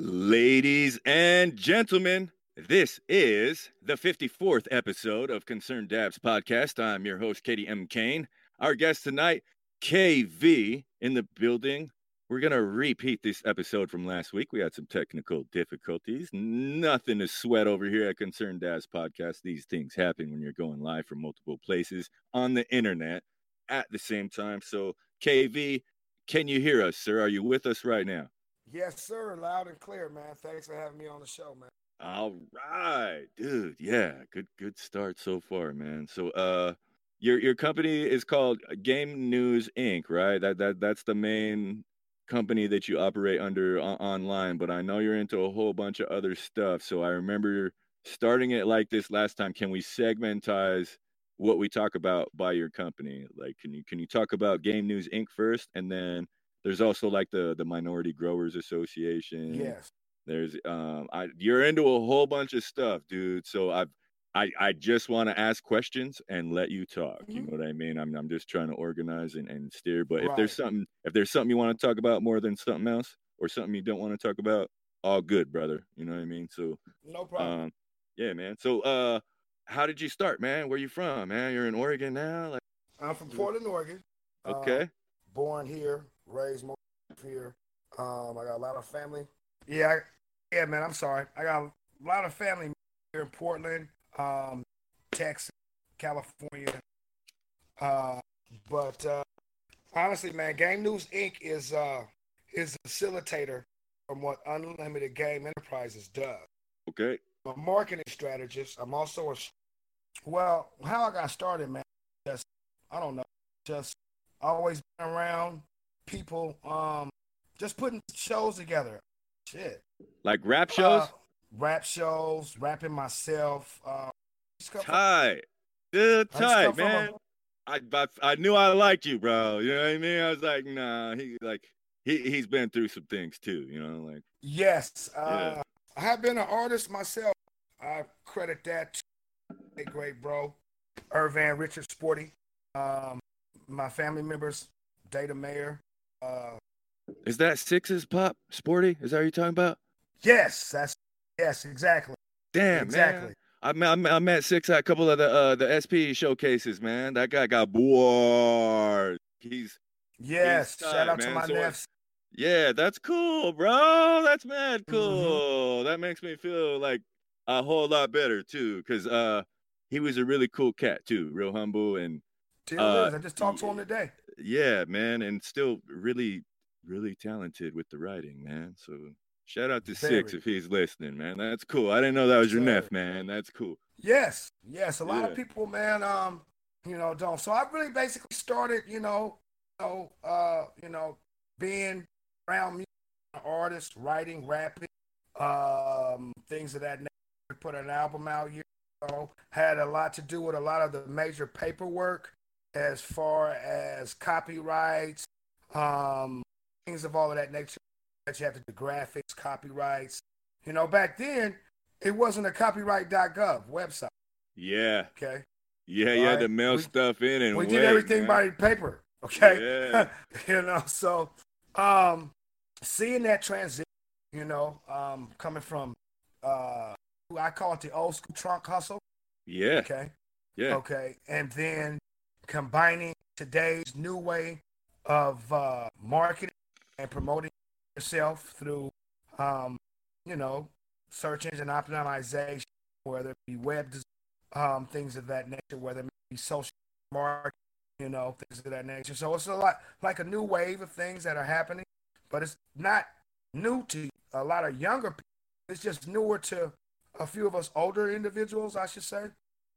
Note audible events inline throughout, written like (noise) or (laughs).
Ladies and gentlemen, this is the 54th episode of Concerned Dabs podcast. I'm your host, Katie M. Kane. Our guest tonight, KV, in the building. We're going to repeat this episode from last week. We had some technical difficulties. Nothing to sweat over here at Concerned Dabs podcast. These things happen when you're going live from multiple places on the internet at the same time. So, KV, can you hear us, sir? Are you with us right now? Yes, sir. Loud and clear, man. Thanks for having me on the show, man. All right, dude. Yeah, good good start so far, man. So uh your your company is called Game News Inc., right? That that that's the main company that you operate under online, but I know you're into a whole bunch of other stuff. So I remember starting it like this last time. Can we segmentize what we talk about by your company? Like can you can you talk about Game News Inc. first and then there's also like the the Minority Growers Association. Yes. There's um I you're into a whole bunch of stuff, dude. So I've I I just want to ask questions and let you talk. You Mhm. know what I mean? I'm I'm just trying to organize and, and steer. But if there's something if there's something you want to talk about more than something else, or something you don't want to talk about, all good, brother. You know what I mean? So No problem. um yeah, man. So uh how did you start, man? Where you from, man? You're in Oregon now? Like I'm from Portland, Oregon. Uh, okay. born here, raised most here. Um, I got a lot of family. Yeah, I, yeah, man. I'm sorry. I got a lot of family here in Portland, um, Texas, California. Uh, but uh, honestly, man, Game News Inc. is uh, is a facilitator from what Unlimited Game Enterprises does. Okay. I'm a marketing strategist. I'm also a well, how I got started, man. Just I don't know. Just always been around people. Um, just putting shows together. Shit. Like rap shows? Uh, rap shows, rapping myself. Uh, just come from- tight. Good tight, come from a- man. I, I I knew I liked you, bro. You know what I mean? I was like, nah, he like he he's been through some things too, you know, like yes. Uh, Yeah. I have been an artist myself. I credit that to a great bro, Irvan Richard Sporty. Um, my family members, Data Mayer. Uh, is that sixes pop sporty? Is that what you're talking about? yes, that's yes, exactly. Damn, exactly. man. I met, I met, six at a couple of the uh the SP showcases, man. That guy got bored. He's Yes, shout out to my So nephew. yeah, that's cool, bro. That's mad Mm-hmm. cool. That makes me feel like a whole lot better too, cause uh he was a really cool cat too, real humble and Still uh, is. I just talked to him today. Yeah, man, and still really, really talented with the writing, man. So shout out to Six if he's listening, man. That's cool. I didn't know that was your nephew, man. That's cool. Yes, yes. A lot Yeah. of people, man, um, you know, don't. So I really basically started, you know, you know, uh, you know, being around music, artists, writing, rapping, um, things of that nature. Put an album out years ago. Had a lot to do with a lot of the major paperwork as far as copyrights, um, things of all of that nature. That you have to do graphics, copyrights. You know, back then it wasn't a copyright.gov website. Yeah, Okay, yeah, you had to mail We- stuff in and we wait, did everything man. by paper. Okay, Yeah. (laughs) you know, so um, seeing that transition, you know, um, coming from uh, I call it the old school trunk hustle. Yeah, Okay, yeah, okay, and then combining today's new way of uh, marketing and promoting yourself through, um, you know, search engine optimization, whether it be web, des- um, things of that nature, whether it be social marketing, you know, things of that nature. So it's a lot like a new wave of things that are happening, but it's not new to a lot of younger people. It's just newer to a few of us older individuals, I should say.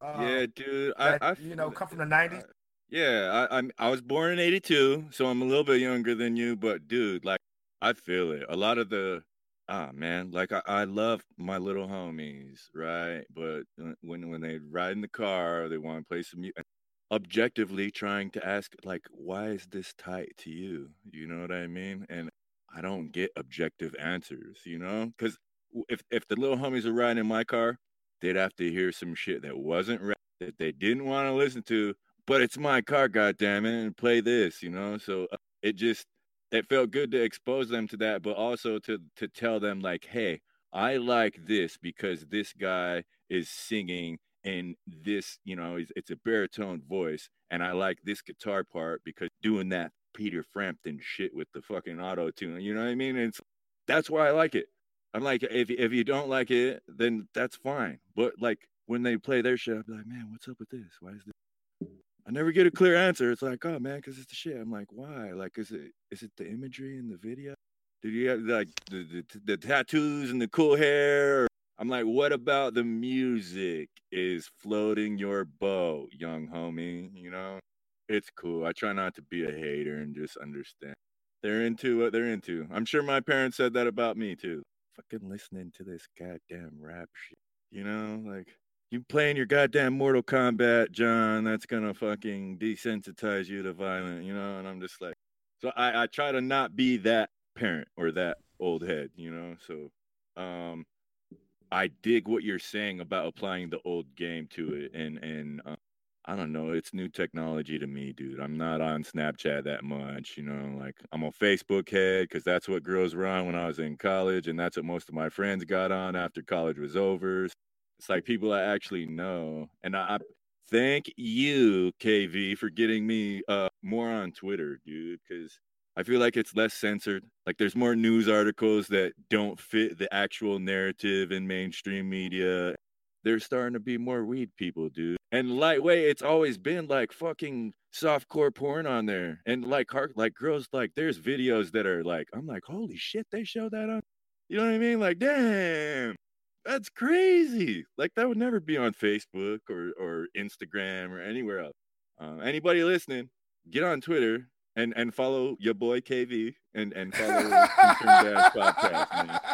Um, yeah, dude. I, that, I you know, come from the '90s. Yeah, I, I'm I was born in '82, so I'm a little bit younger than you. But dude, like, I feel it. A lot of the, ah man, like I, I love my little homies, right? But when when they ride in the car, they want to play some music. Objectively trying to ask, like, why is this tight to you? You know what I mean? And I don't get objective answers, you know? Because if if the little homies are riding in my car, they'd have to hear some shit that wasn't rap that they didn't want to listen to but it's my car, goddamn it, and play this, you know. So uh, it just it felt good to expose them to that, but also to to tell them like, hey, I like this because this guy is singing and this, you know, it's, a baritone voice, and I like this guitar part because doing that Peter Frampton shit with the fucking auto tune. You know what I mean? It's that's why I like it. I'm like, if if you don't like it, then that's fine. But like when they play their shit, be like, man, what's up with this? Why is this? I never get a clear answer. It's like, oh man, because it's the shit. I'm like, why? Like, is it is it the imagery in the video? Did you have like the, the, the tattoos and the cool hair? I'm like, what about the music is floating your boat, young homie? You know, it's cool. I try not to be a hater and just understand. They're into what they're into. I'm sure my parents said that about me too. Fucking listening to this goddamn rap shit. You know, like you playing your goddamn Mortal Kombat, John, that's gonna fucking desensitize you to violence, you know? And I'm just like, so I, I try to not be that parent or that old head, you know? So, um, I dig what you're saying about applying the old game to it, and and uh, I don't know, it's new technology to me, dude. I'm not on Snapchat that much, you know. Like I'm a Facebook head because that's what girls were on when I was in college, and that's what most of my friends got on after college was over. It's like people I actually know, and I, I thank you, KV, for getting me uh, more on Twitter, dude, because I feel like it's less censored. Like there's more news articles that don't fit the actual narrative in mainstream media. There's starting to be more weed people, dude. And lightweight, it's always been like fucking softcore porn on there. And like like girls like there's videos that are like I'm like, holy shit, they show that on. You know what I mean? Like, damn, that's crazy. Like that would never be on Facebook or or Instagram or anywhere else. Uh, anybody listening, get on Twitter and and follow your boy KV and and follow Podcast. Man. (laughs)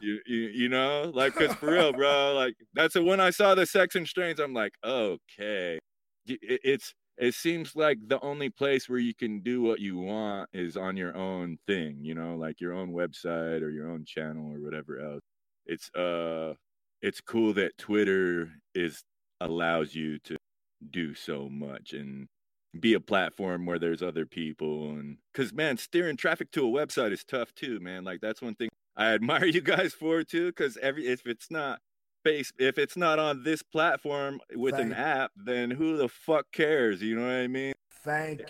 You, you you know like because for real, bro. Like that's a, when I saw the Sex and Strains, I'm like, okay, it, it's it seems like the only place where you can do what you want is on your own thing. You know, like your own website or your own channel or whatever else. It's uh, it's cool that Twitter is allows you to do so much and be a platform where there's other people and because man steering traffic to a website is tough too man like that's one thing i (laughs) admire you guys for too because every if it's not face if it's not on this platform with Thank an app then who the fuck cares you know what i mean Thank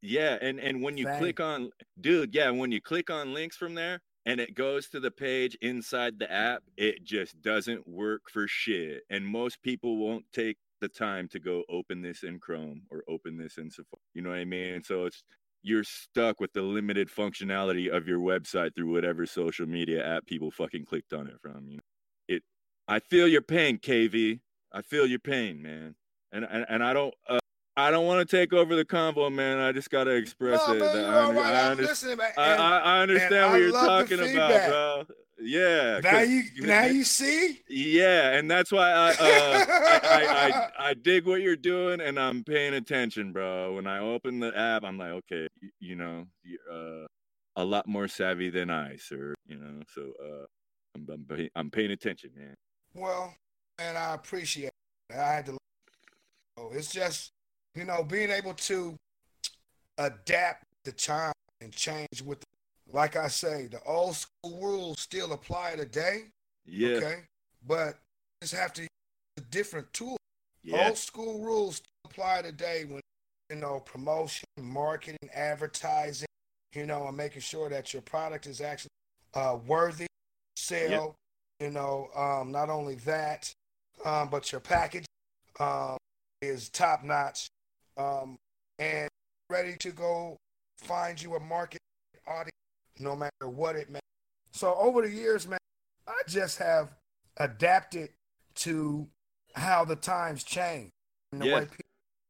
yeah and and when you Thank. click on dude yeah when you click on links from there and it goes to the page inside the app it just doesn't work for shit and most people won't take the time to go open this in Chrome or open this in Safari. You know what I mean? So it's you're stuck with the limited functionality of your website through whatever social media app people fucking clicked on it from. You know, it. I feel your pain, KV. I feel your pain, man. And and, and I don't. Uh, I don't want to take over the convo, man. I just gotta express no, it. Man, I, right. I, man. I, I, I understand what you're talking about, bro. Yeah. Now you now you see. Yeah, and that's why I, uh, I, I, I (laughs) I dig what you're doing, and I'm paying attention, bro. When I open the app, I'm like, okay, you, you know, uh, a lot more savvy than I, sir. You know, so uh, I'm I'm, I'm paying attention, man. Well, and I appreciate. It. I had to. Oh, it's just you know being able to adapt the time and change with the like I say, the old school rules still apply today. Yeah. Okay. But just have to use a different tool. Yeah. Old school rules apply today when you know promotion, marketing, advertising, you know, and making sure that your product is actually uh, worthy, sell. Yep. You know, um, not only that, um, but your package um, is top notch um, and ready to go find you a market audience no matter what it may. So over the years, man, I just have adapted to how the times change and the way people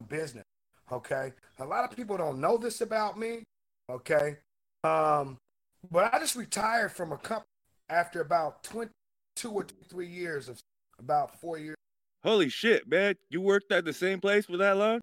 do business. Okay. A lot of people don't know this about me. Okay. Um, but I just retired from a company after about 22 or three years of about four years. Holy shit, man. You worked at the same place for that long?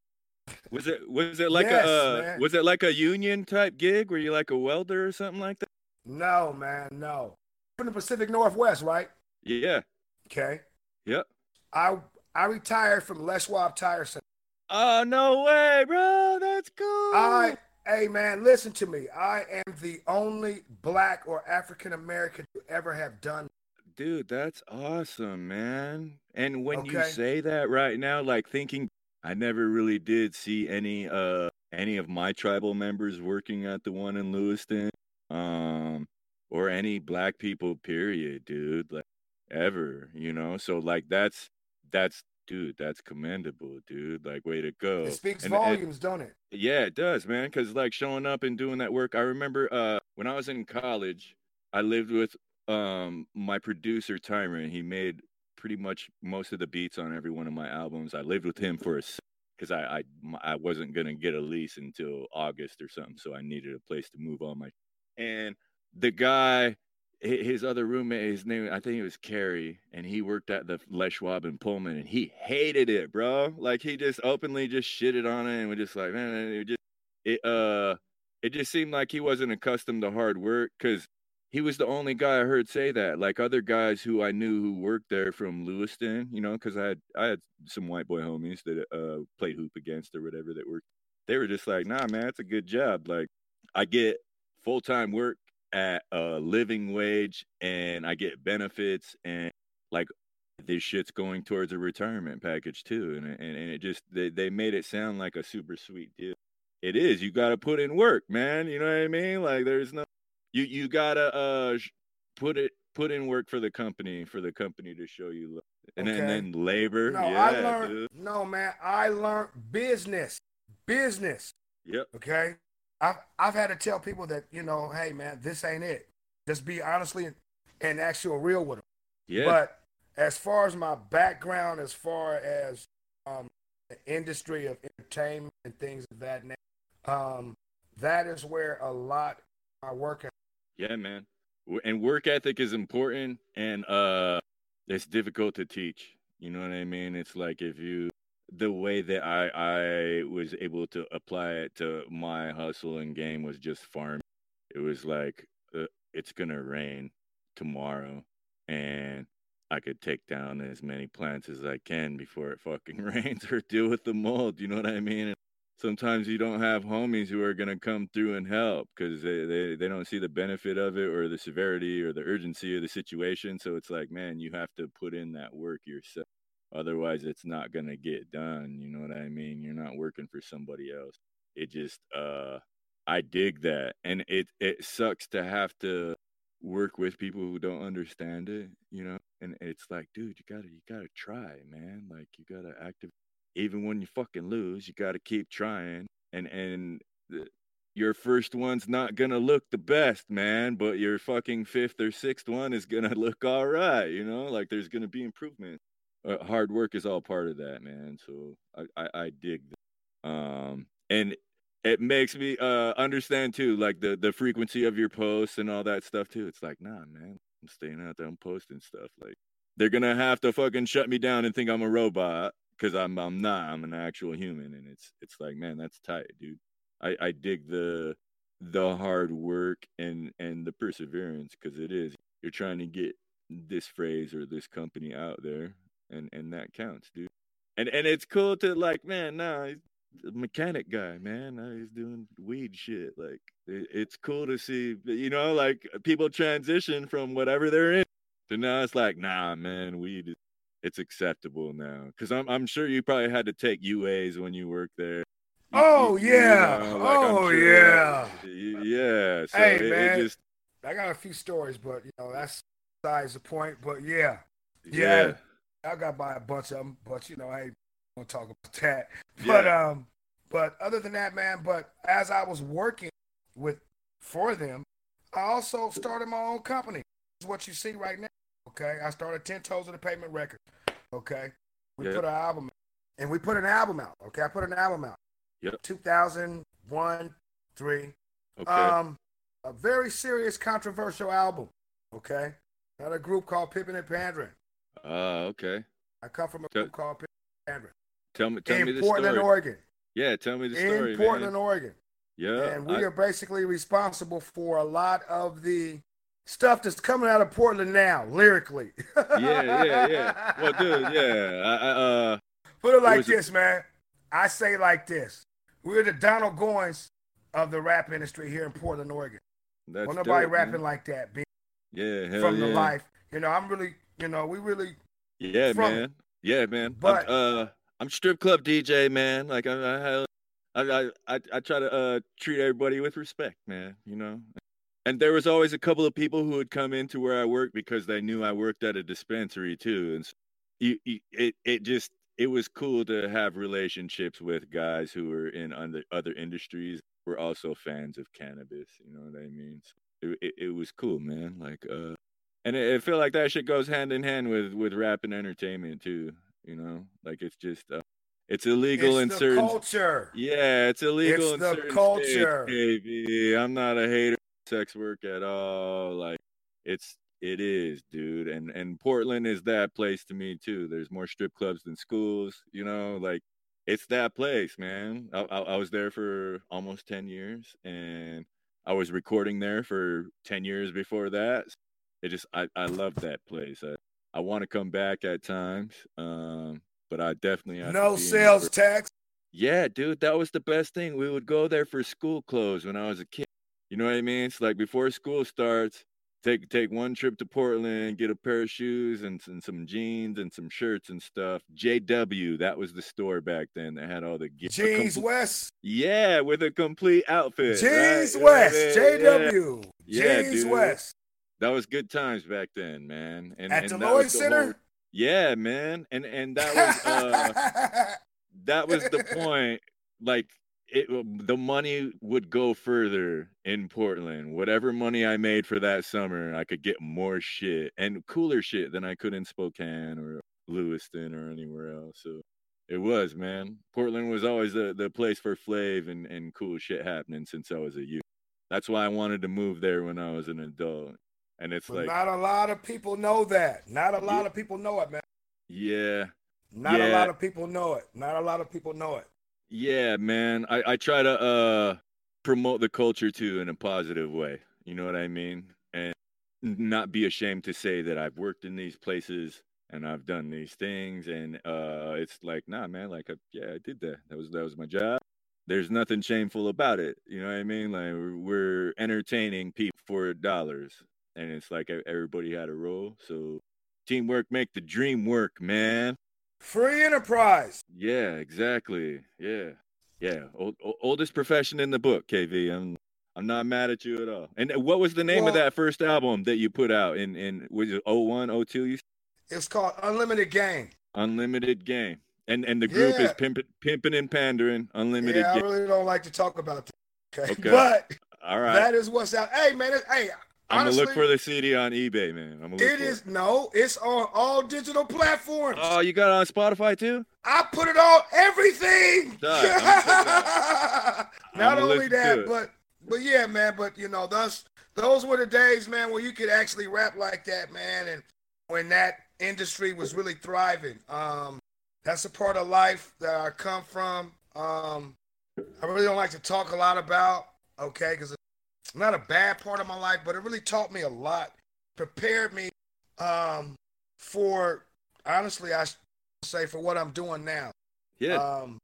Was it was it like yes, a uh, was it like a union type gig? Were you like a welder or something like that? No, man, no. From the Pacific Northwest, right? Yeah. Okay. Yep. I I retired from Les Schwab Tire Center. Oh no way, bro! That's cool. I Hey man, listen to me. I am the only black or African American to ever have done. Dude, that's awesome, man. And when you say that right now, like thinking I never really did see any uh any of my tribal members working at the one in Lewiston. Um or any black people period, dude. Like ever, you know? So like that's that's dude, that's commendable, dude. Like way to go. It speaks And volumes, don't it? yeah, it does, man. Because like showing up and doing that work. I remember uh when I was in college, I lived with um my producer Tyron. He made pretty much most of the beats on every one of my albums. I lived with him for a because I I wasn't gonna get a lease until August or something, so I needed a place to move all my. And the guy, his other roommate, his name I think it was Kerry, and he worked at the Les Schwab in Pullman, and he hated it, bro. Like he just openly just shitted on it, and was just like, man, it just it uh it just seemed like he wasn't accustomed to hard work because he was the only guy I heard say that. Like other guys who I knew who worked there from Lewiston, you know, because I had I had some white boy homies that uh played hoop against or whatever that were they were just like, nah, man, it's a good job. Like I get full time work at a living wage and I get benefits and like this shit's going towards a retirement package too. And and, and it just they, they made it sound like a super sweet deal. It is. You gotta put in work, man. You know what I mean? Like there's no you you gotta uh put it put in work for the company for the company to show you love. and then, Okay. then labor No, yeah I learned. dude. No, man, I learned business, business. yep Okay, I've I've had to tell people that you know, hey man, this ain't it. Just be honestly and, and actual real with them. yeah But as far as my background, as far as um, the industry of entertainment and things of that nature, um, that is where a lot of my work. Yeah man. And work ethic is important and uh it's difficult to teach. You know what i mean? It's like if you the way that i i was able to apply it to my hustle and game was just farm. It was like uh, it's gonna rain tomorrow and i could take down as many plants as i can before it fucking (laughs) rains or deal with the mold. You know what i mean sometimes you don't have homies who are gonna come through and help because they, they they don't see the benefit of it or the severity or the urgency of the situation so it's like man you have to put in that work yourself otherwise it's not gonna get done you know what i mean? You're not working for somebody else. It just uh i dig that and it it sucks to have to work with people who don't understand it you know? And it's like dude you gotta you gotta try man like you gotta active even when you fucking lose you gotta keep trying and and the, your first one's not gonna look the best man but your fucking fifth or sixth one is gonna (laughs) look all right you know? Like there's gonna be improvement. Uh, hard work is all part of that man so i i, I dig that. um and it makes me uh understand too like the the frequency of your posts and all that stuff too. It's like nah man i'm staying out there i'm posting stuff like they're gonna have to fucking shut me down and think i'm a robot because i'm i'm not i'm an actual human and it's it's like man that's tight dude. I i dig the the hard work and and the perseverance because it is. You're trying to get this phrase or this company out there and and that counts dude. And and it's cool to like man nah he's a mechanic guy man. Nah, he's doing weed shit like it, it's cool to see you know like people transition from whatever they're in to now it's like nah man weed is it's acceptable now because I'm I'm sure you probably had to take UAs when you worked there. You- Oh, you- you yeah. know, like, Oh, sure yeah. that- yeah. So Hey, it, it man. just I got a few stories, but you know that's besides the point. But yeah, yeah Yeah. I got by a bunch of them. But you know, hey, we'll talk about that. (laughs) But Yeah. um, but other than that, man. But as I was working with for them, I also started my own company. This is what you see right now. Okay, I started Ten Toes of the Pavement Records. Okay, we Yep. put an album, out. and we put an album out. Okay, I put an album out. Yep. 2001, three. okay Um, a very serious, controversial album. Okay, not a group called Pippin and Pandren. uh, okay I come from a Tell- group called Pippin and Pandren tell me tell me in the Portland, story Oregon. yeah tell me the In story Portland, man. Oregon, yeah and we I- are basically responsible for a lot of the stuff that's coming out of Portland now, lyrically. yeah yeah yeah well dude yeah I, I, uh Put it like this, man. I say like this: We're the Donald Goines of the rap industry here in Portland, Oregon. That's Well, nobody dope, rapping man. like that. Yeah, hell from yeah. the life. You know, I'm really, you know, we really Yeah, from- man. Yeah, man. But- I'm, uh, I'm strip club DJ, man. Like I, I, I, I, I, I try to uh treat everybody with respect, man. You know. And there was always a couple of people who would come into where I worked because they knew I worked at a dispensary too, and so you, you, it, it just, it was cool to have relationships with guys who were in other other industries were also fans of cannabis. You know what I mean? So it, it, it was cool, man. Like, uh, and it, it feel like that shit goes hand in hand with with rap and entertainment too. You know, like it's just uh, it's illegal it's in the certain. culture. Yeah, it's illegal It's in the certain culture. states, baby. I'm not a hater sex work at all. Like it's it is, dude. And and Portland is that place to me too. There's more strip clubs than schools. You know, like it's that place, man. I, I, I was there for almost ten years, and I was recording there for ten years before that. It just I I love that place. I, I want to come back at times, um, but I definitely have No sales for- tax. yeah, dude, that was the best thing. We would go there for school clothes when I was a kid. You know what I mean? It's like before school starts, take take one trip to Portland, get a pair of shoes and, and some jeans and some shirts and stuff. JW, that was the store back then that had all the ge- a Jeans West. Yeah, with a complete outfit. right? Jeans You know I West. mean? Yeah. JW. Yeah, Jeans dude. West. That was good times back then, man. And At and the Lloyd Center. whole- yeah, man. And and that was uh (laughs) that was the point like it the money would go further in portland whatever money i made for that summer i could get more shit and cooler shit than i could in spokane or lewiston or anywhere else so it was man portland was always the, the place for flav and, and cool shit happening since i was a youth that's why i wanted to move there when i was an adult and it's But like not a lot of people know that. Not a lot Yeah. of people know it, man. yeah Not a lot of people know it. Not a lot of people know it. Yeah, man. I, I try to uh promote the culture too in a positive way. You know what I mean? And not be ashamed to say that I've worked in these places and I've done these things and uh it's like, nah man, like I, yeah, I did that. That was that was my job. There's nothing shameful about it. You know what I mean? Like we're, entertaining people for dollars and it's like everybody had a role. So teamwork make the dream work, man. Free enterprise. Yeah, exactly. Yeah, yeah. Old, oldest profession in the book, KV. I'm I'm not mad at you at all. And what was the name of that first album that you put out in in was it 01, 02? You It's called Unlimited Game. Unlimited Game. And and the group is pimping pimping and pandering. Unlimited yeah, I really don't like to talk about that. Okay. (laughs) Okay. But all right. that is what's out. Hey, man. Hey, I'm honestly, gonna look for the CD on eBay, man. I'm gonna it is no. It's on all digital platforms. Oh, you got it on Spotify too? I put it on everything. (laughs) Not only that, but but yeah, man. But you know, those those were the days, man, where you could actually rap like that, man, and when that industry was really thriving. Um, that's a part of life that I come from. Um, I really don't like to talk a lot about, okay, because not a bad part of my life, but it really taught me a lot, prepared me um, for honestly, I say for what I'm doing now. Yeah. Um,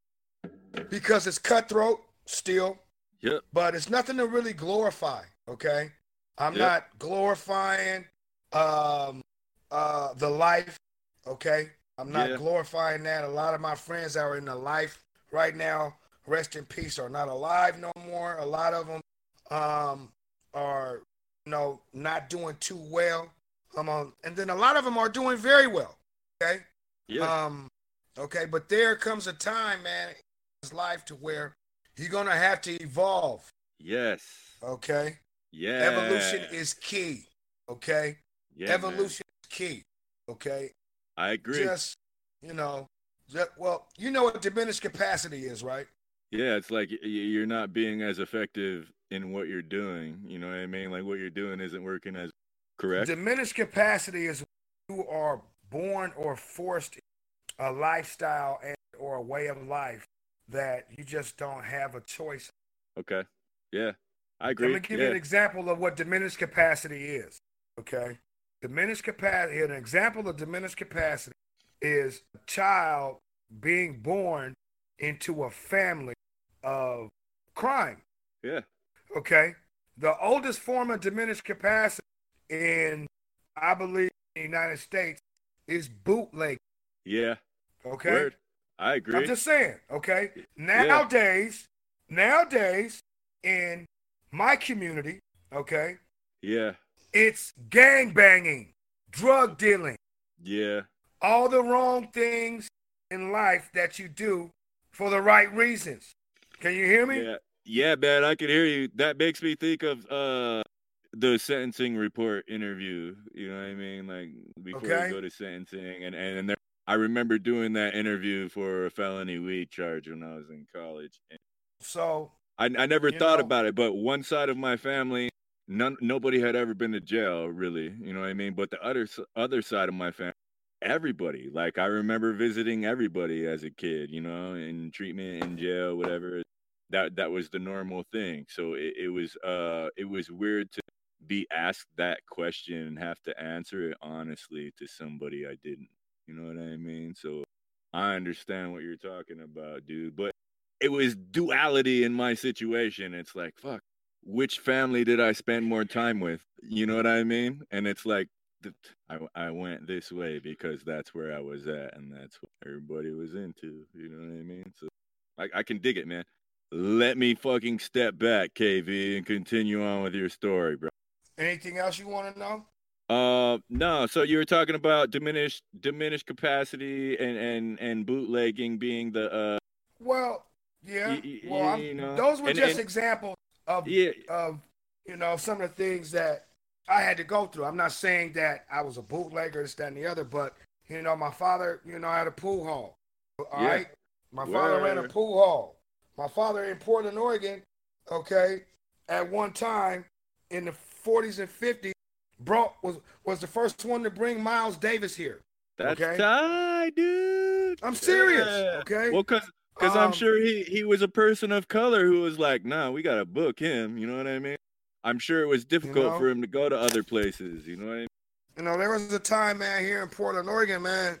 because it's cutthroat still, Yeah. but it's nothing to really glorify. Okay, I'm Yep. not glorifying um, uh, the life. Okay, I'm not Yeah. glorifying that. A lot of my friends that are in the life right now, rest in peace, are not alive no more. A lot of them um, are, you know, not doing too well. Um, um, and then a lot of them are doing very well. Okay. Yeah. Um, okay, but there comes a time, man, in his life to where you're gonna have to evolve. yes. Okay, Yeah. evolution is key. Okay, yeah, man. evolution is key. Okay, I agree. just you know, just, well, you know what diminished capacity is, right? Yeah, it's like you're not being as effective in what you're doing. You know what I mean? Like what you're doing isn't working as correct. Diminished capacity is when you are born or forced a lifestyle and or a way of life that you just don't have a choice Okay. Yeah. I agree. Let me give yeah. you an example of what diminished capacity is. Okay. Diminished capacity, an example of diminished capacity is a child being born into a family of crime. Yeah. Okay. The oldest form of diminished capacity in, I believe, the United States is bootleg. Yeah. Okay. Word. I agree. I'm just saying. Okay. Nowadays, nowadays, in my community, okay, yeah. it's gang banging, drug dealing, Yeah. all the wrong things in life that you do for the right reasons. Can you hear me? Yeah. Yeah, man, I can hear you. That makes me think of uh the sentencing report interview. You know what I mean? Like before Okay. we go to sentencing and and, and there, I remember doing that interview for a felony weed charge when I was in college. And So, I I never thought know- about it, but one side of my family none nobody had ever been to jail really, you know what I mean? But the other other side of my family everybody. Like I remember visiting everybody as a kid, you know, in treatment in jail, whatever. That that was the normal thing. So it, it was uh it was weird to be asked that question and have to answer it honestly to somebody I didn't. You know what I mean? So I understand what you're talking about, dude. But it was duality in my situation. It's like, fuck, which family did I spend more time with? You know what I mean? And it's like, I, I went this way because that's where I was at and that's what everybody was into. You know what I mean? So I, I can dig it, man. Let me fucking step back, KV, and continue on with your story, bro. anything else you want to know? Uh, no. So you were talking about diminished diminished capacity and and and bootlegging being the uh Well, yeah. Y- y- well, you know, those were and- just and- examples of yeah of you know some of the things that I had to go through. I'm not saying that I was a bootlegger, this, that, and the other, but you know, my father, you know, had a pool hall. All Yeah. right, my father ran a pool hall. My father in Portland, Oregon, okay, at one time in the 40s and 50s, brought was was the first one to bring Miles Davis here. that's okay. tight, dude. I'm serious, Yeah. okay? Well, cause cause I'm Um, sure he he was a person of color who was like, nah, we gotta book him. You know what I mean? I'm sure it was difficult know? for him to go to other places. You know what I mean? You know, there was a time, man, here in Portland, Oregon, man,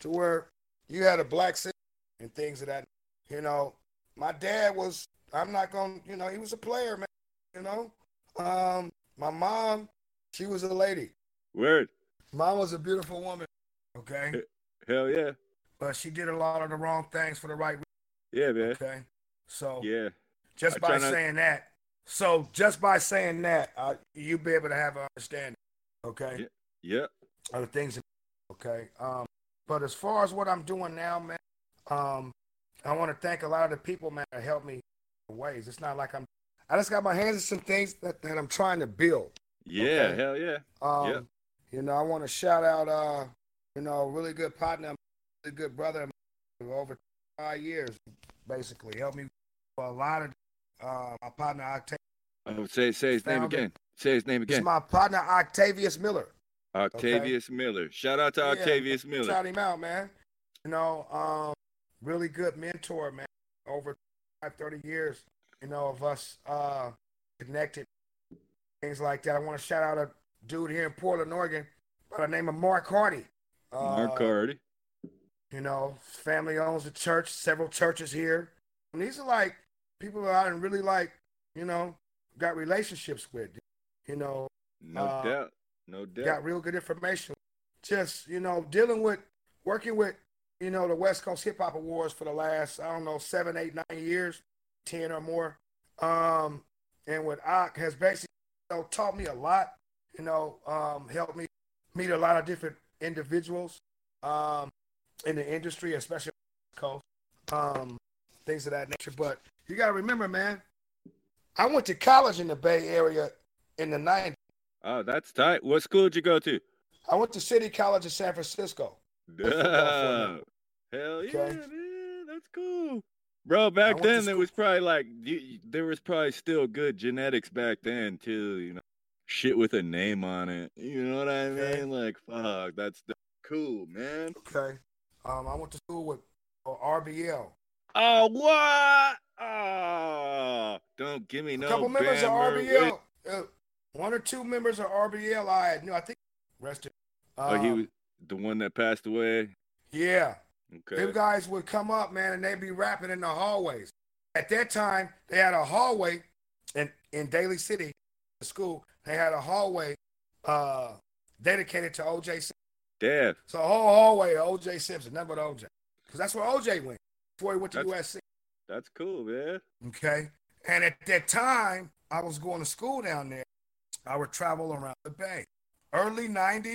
to where you had a black city and things of that. You know, my dad was, I'm not going to, you know, he was a player, man. You know, um, my mom, she was a lady. Word. Mom was a beautiful woman, okay? Hell yeah. But she did a lot of the wrong things for the right Yeah, man. okay? So Yeah. just I by try not- saying that, so just by saying that, uh, you be able to have an understanding, okay? Yeah. other things. Okay. Um, but as far as what I'm doing now, man, um, I want to thank a lot of the people, man, that helped me in ways. It's not like I'm. I just got my hands in some things that, that I'm trying to build. Yeah. Okay. Hell yeah. Um, Yep. You know, I want to shout out, uh, you know, a really good partner, really good brother, over five years, basically helped me for a lot of. Uh, my partner Octavius. Oh, say say his name again. Say his name again. my partner Octavius Miller. Octavius Miller. Shout out to Yeah, Octavius Miller. Shout him out, man. You know, um, really good mentor, man. Over 30 years, you know, of us uh, connected, things like that. I want to shout out a dude here in Portland, Oregon, by the name of Mark Hardy. Uh, Mark Hardy. You know, family owns a church, several churches here. And these are like people that I didn't really like, you know, got relationships with. You know, No uh, doubt. No doubt. got real good information. Just, you know, dealing with, working with, you know, the West Coast Hip Hop Awards for the last, I don't know, seven, eight, nine years, 10 or more. Um, and with Ock has basically you know, taught me a lot, you know, um, helped me meet a lot of different individuals um, in the industry, especially West Coast, um, things of that nature. But you got to remember, man, I went to college in the Bay Area in the 90s. Oh, that's tight. What school did you go to? I went to City College in San Francisco. Duh. Hell yeah, man. That's cool. Bro, back then there was probably like you, there was probably still good genetics back then too, you know. Shit with a name on it. You know what I Okay. mean? Like fuck, that's the cool, man. Okay. Um, I went to school with uh, RBL. Oh what? Oh, don't give me A no couple members of. RBL. Uh, one or two members of RBL I knew. I think rested. Oh, he Um, was the one that passed away. Yeah. Okay. Them guys would come up, man, and they'd be rapping in the hallways. at that time they had a hallway in in Daly City, the school. They had a hallway uh, dedicated to OJ. Simpson. Damn. So a whole hallway of OJ Simpson, nothing but OJ, because that's where OJ went before he went to That's- USC. That's cool, man. Okay, and at that time I was going to school down there. I would travel around the Bay. Early '90s,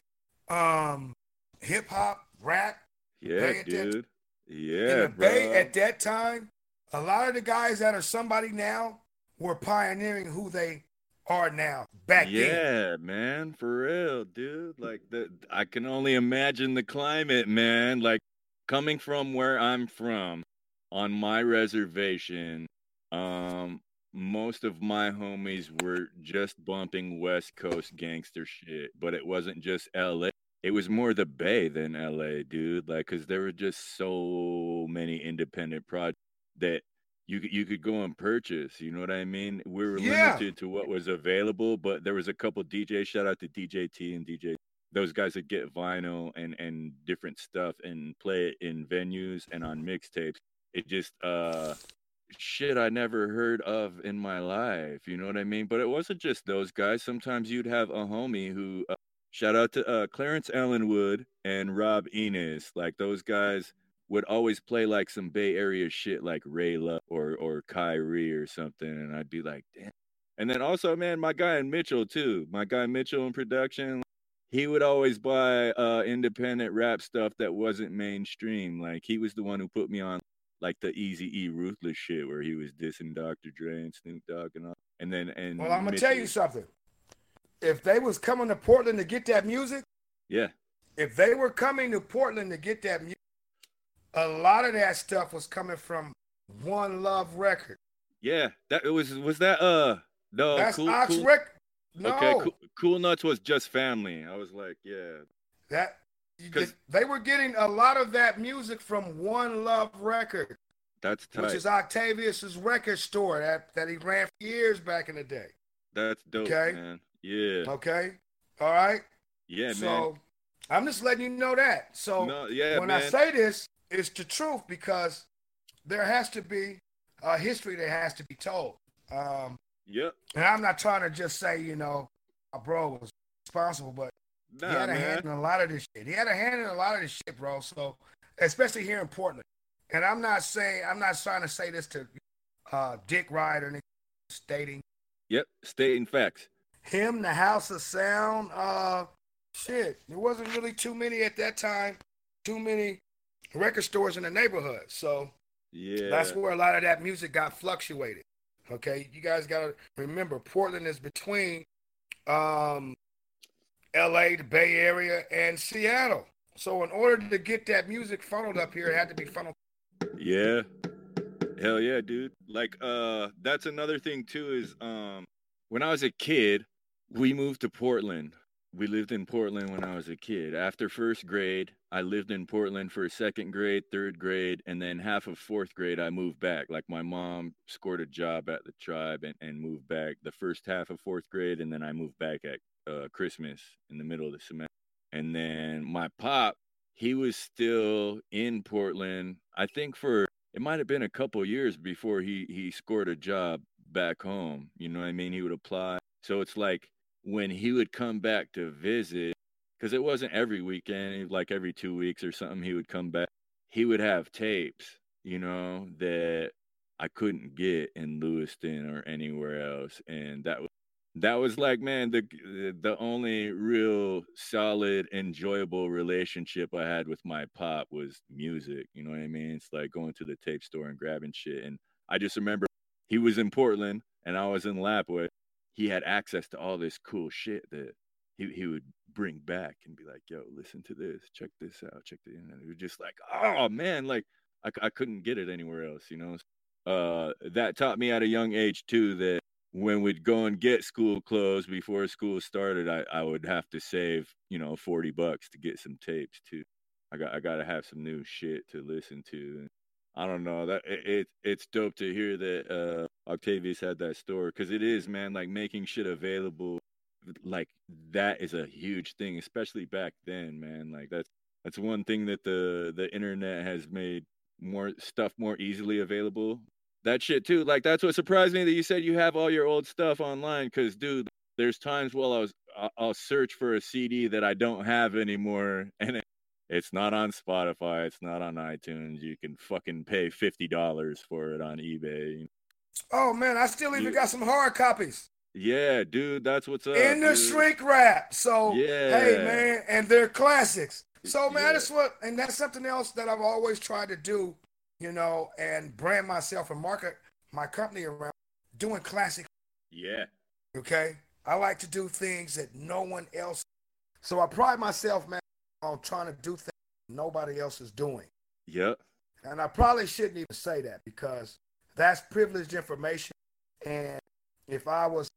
um, hip hop, rap, Yeah, dude. in Yeah, the bro. Bay at that time, a lot of the guys that are somebody now were pioneering who they are now back then. yeah, man, for real, dude. Like the I can only imagine the climate, man. Like coming from where I'm from on my reservation, um most of my homies were just bumping West Coast gangster shit, but it wasn't just LA. It was more the Bay than LA, dude. Like cuz there were just so many independent projects that you could you could go and purchase. You know what I mean? We were Yeah. limited to what was available, but there was a couple DJs. Shout out to DJ T and DJ. Those guys that get vinyl and and different stuff and play it in venues and on mixtapes. It just uh shit I never heard of in my life. You know what I mean? But it wasn't just those guys. Sometimes you'd have a homie who uh, shout out to uh, Clarence Allenwood and Rob Enos. Like those guys would always play like some Bay Area shit like Rayla or or Kyrie or something, and I'd be like, damn. And then also, man, my guy in Mitchell too. My guy Mitchell in production, he would always buy uh independent rap stuff that wasn't mainstream. Like he was the one who put me on like the Eazy E Ruthless shit where he was dissing Dr. Dre and Snoop Dogg and all. And then and Well, I'm gonna tell you something. If they was coming to Portland to get that music, Yeah, if they were coming to Portland to get that music, a lot of that stuff was coming from One Love Record. yeah. That it was was that uh no That's cool, Ox cool, Record. No, Okay, cool, cool Nuts was just family. I was like, yeah, that you 'Cause- get- they were getting a lot of that music from One Love Record, that's tight. which is Octavius's record store that, that he ran for years back in the day. that's dope, Okay. man. Yeah, Okay, all right. yeah, man. so I'm just letting you know that. So No, yeah, when man. I say this, it's the truth because there has to be a history that has to be told. Um, yep. and I'm not trying to just say, you know, my bro was responsible, but Nah, he had a man. hand in a lot of this shit. He had a hand in a lot of this shit, bro. So, especially here in Portland. And I'm not saying, I'm not trying to say this to uh, Dick anything, stating Yep, stating facts. Him, the House of Sound. Uh, shit, there wasn't really too many at that time. Too many record stores in the neighborhood. So Yeah, that's where a lot of that music got fluctuated. Okay, you guys got to remember Portland is between um, L.A., the Bay Area, and Seattle. So in order to get that music funneled up here, it had to be funneled. Yeah. Hell yeah, dude. Like uh that's another thing too is um when I was a kid, we moved to Portland. We lived in Portland when I was a kid. After first grade, I lived in Portland for second grade, third grade, and then half of fourth grade I moved back. Like my mom scored a job at the tribe and, and moved back the first half of fourth grade, and then I moved back at uh Christmas in the middle of the semester. And then my pop, he was still in Portland, I think for it might have been a couple years before he he scored a job back home. You know what I mean? He would apply. So it's like when he would come back to visit, because it wasn't every weekend, like every two weeks or something, he would come back. He would have tapes, you know, that I couldn't get in Lewiston or anywhere else, and that was that was like man the the only real solid enjoyable relationship i had with my pop was music you know what i mean it's like going to the tape store and grabbing shit and i just remember he was in portland and i was in Lapwai he had access to all this cool shit that he, he would bring back and be like yo listen to this check this out check the and it was just like oh man like I, I couldn't get it anywhere else you know uh that taught me at a young age too that when we'd go and get school clothes before school started, I, I would have to save, you know, 40 bucks to get some tapes too. I got I got to have some new shit to listen to. I don't know that it, it it's dope to hear that uh Octavius had that store cuz it is man like making shit available like that is a huge thing especially back then man like that's that's one thing that the the internet has made more stuff more easily available that shit too. Like that's what surprised me that you said you have all your old stuff online. Cause dude, there's times while I was I'll search for a CD that I don't have anymore, (laughs) and it, it's not on Spotify, it's not on iTunes. You can fucking pay fifty dollars for it on eBay. Oh man, I still even got some hard copies. Yeah, dude, that's what's up. In the dude. shrink wrap. So yeah. hey man, and they're classics. So man, yeah. that's what and that's something else that I've always tried to do, you know, and brand myself and market my company around doing classic. Yeah. Okay. I like to do things that no one else. So I pride myself, man, on trying to do things nobody else is doing. Yep. And I probably shouldn't even say that because that's privileged information. And if I was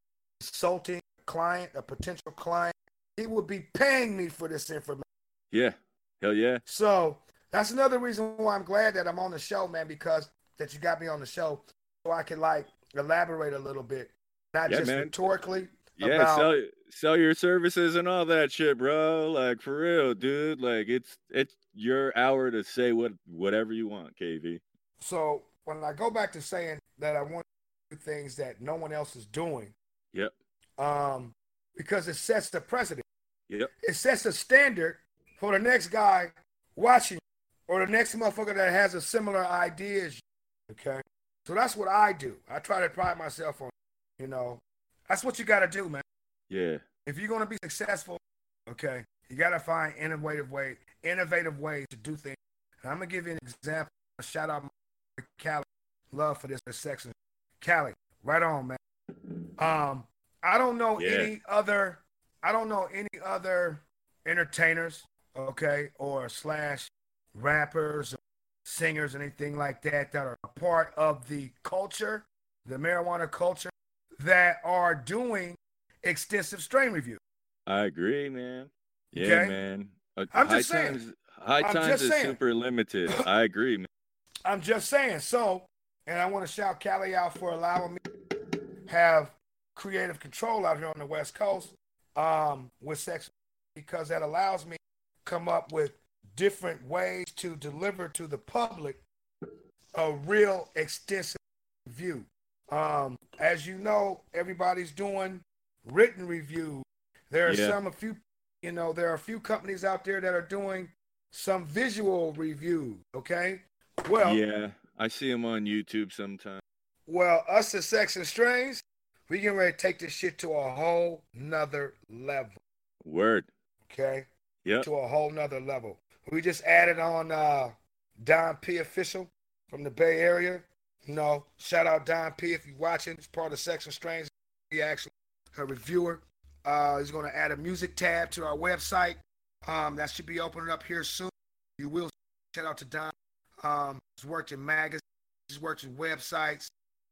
insulting a client, a potential client, he would be paying me for this information. Yeah. Hell yeah. So that's another reason why I'm glad that I'm on the show, man, because that you got me on the show so I can like elaborate a little bit. Not yeah, just man. rhetorically. Yeah, about... sell sell your services and all that shit, bro. Like for real, dude. Like it's it's your hour to say what whatever you want, KV. So when I go back to saying that I want to do things that no one else is doing. Yep. Um, because it sets the precedent. Yep. It sets a standard for the next guy watching or the next motherfucker that has a similar idea as you. Okay. So that's what I do. I try to pride myself on, you know, that's what you got to do, man. Yeah. If you're going to be successful, okay, you got to find innovative way, innovative ways to do things. And I'm going to give you an example. A shout out Cali. Love for this section. Cali, right on, man. Um, I don't know yeah. any other. I don't know any other entertainers, okay, or slash rappers, or singers, anything like that that are a part of the culture, the marijuana culture, that are doing extensive strain review. I agree, man. Yeah, okay? man. Uh, I'm just high saying. Times, high I'm times is saying. super limited. I agree, man. I'm just saying. So, and I want to shout Cali out for allowing me to have creative control out here on the West Coast um, with sex because that allows me to come up with different ways to deliver to the public a real extensive view. Um, as you know, everybody's doing written reviews. There are yeah. some a few, you know, there are a few companies out there that are doing some visual reviews. Okay, well, yeah, I see him on YouTube sometimes. Well, us at Sex and Strains, we getting ready to take this shit to a whole nother level. Word. Okay. Yeah. To a whole nother level. We just added on uh Don P official from the Bay Area. You know, shout out Don P if you're watching. It's part of Sex and Strains. He actually a reviewer. Uh, he's going to add a music tab to our website. Um, that should be opening up here soon. You will shout out to Don. Um, he's worked in magazines, he's worked in websites,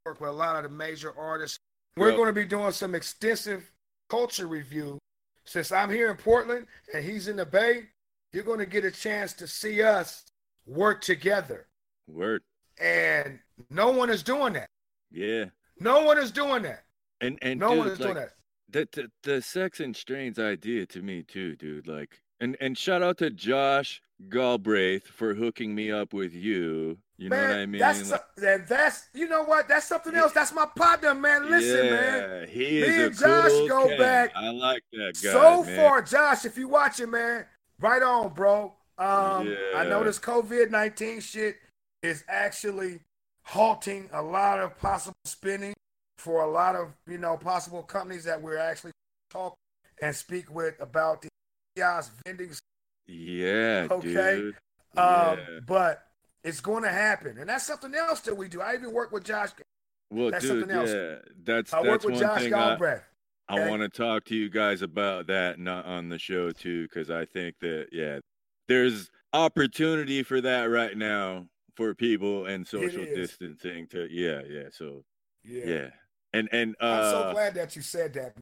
worked with a lot of the major artists. We're going to be doing some extensive culture review. Since I'm here in Portland and he's in the Bay, you're going to get a chance to see us work together. Word. And no one is doing that. Yeah. No one is doing that. And and no dude, one is like, doing that. The, the the sex and strains idea to me too, dude. Like and and shout out to Josh Galbraith for hooking me up with you. You man, know what I mean? That's like, that's you know what? That's something else. That's my partner, man. Listen, yeah, man. He is Me and Josh cool go cat. back. I like that guy. So man. far, Josh, if you watching, man, right on, bro. Um, yeah. I know this COVID nineteen shit is actually halting a lot of possible spending for a lot of you know possible companies that we're actually talk and speak with about the vending. Yeah. Okay. Dude. Um, yeah. but it's going to happen, and that's something else that we do. I even work with Josh. Well, that's dude, something else. Yeah, that's I work with Josh Galbraith. I, I want to talk to you guys about that not on the show too, because I think that yeah, there's opportunity for that right now for people and social distancing to yeah yeah so yeah, yeah. and and uh, I'm so uh, glad that you said that.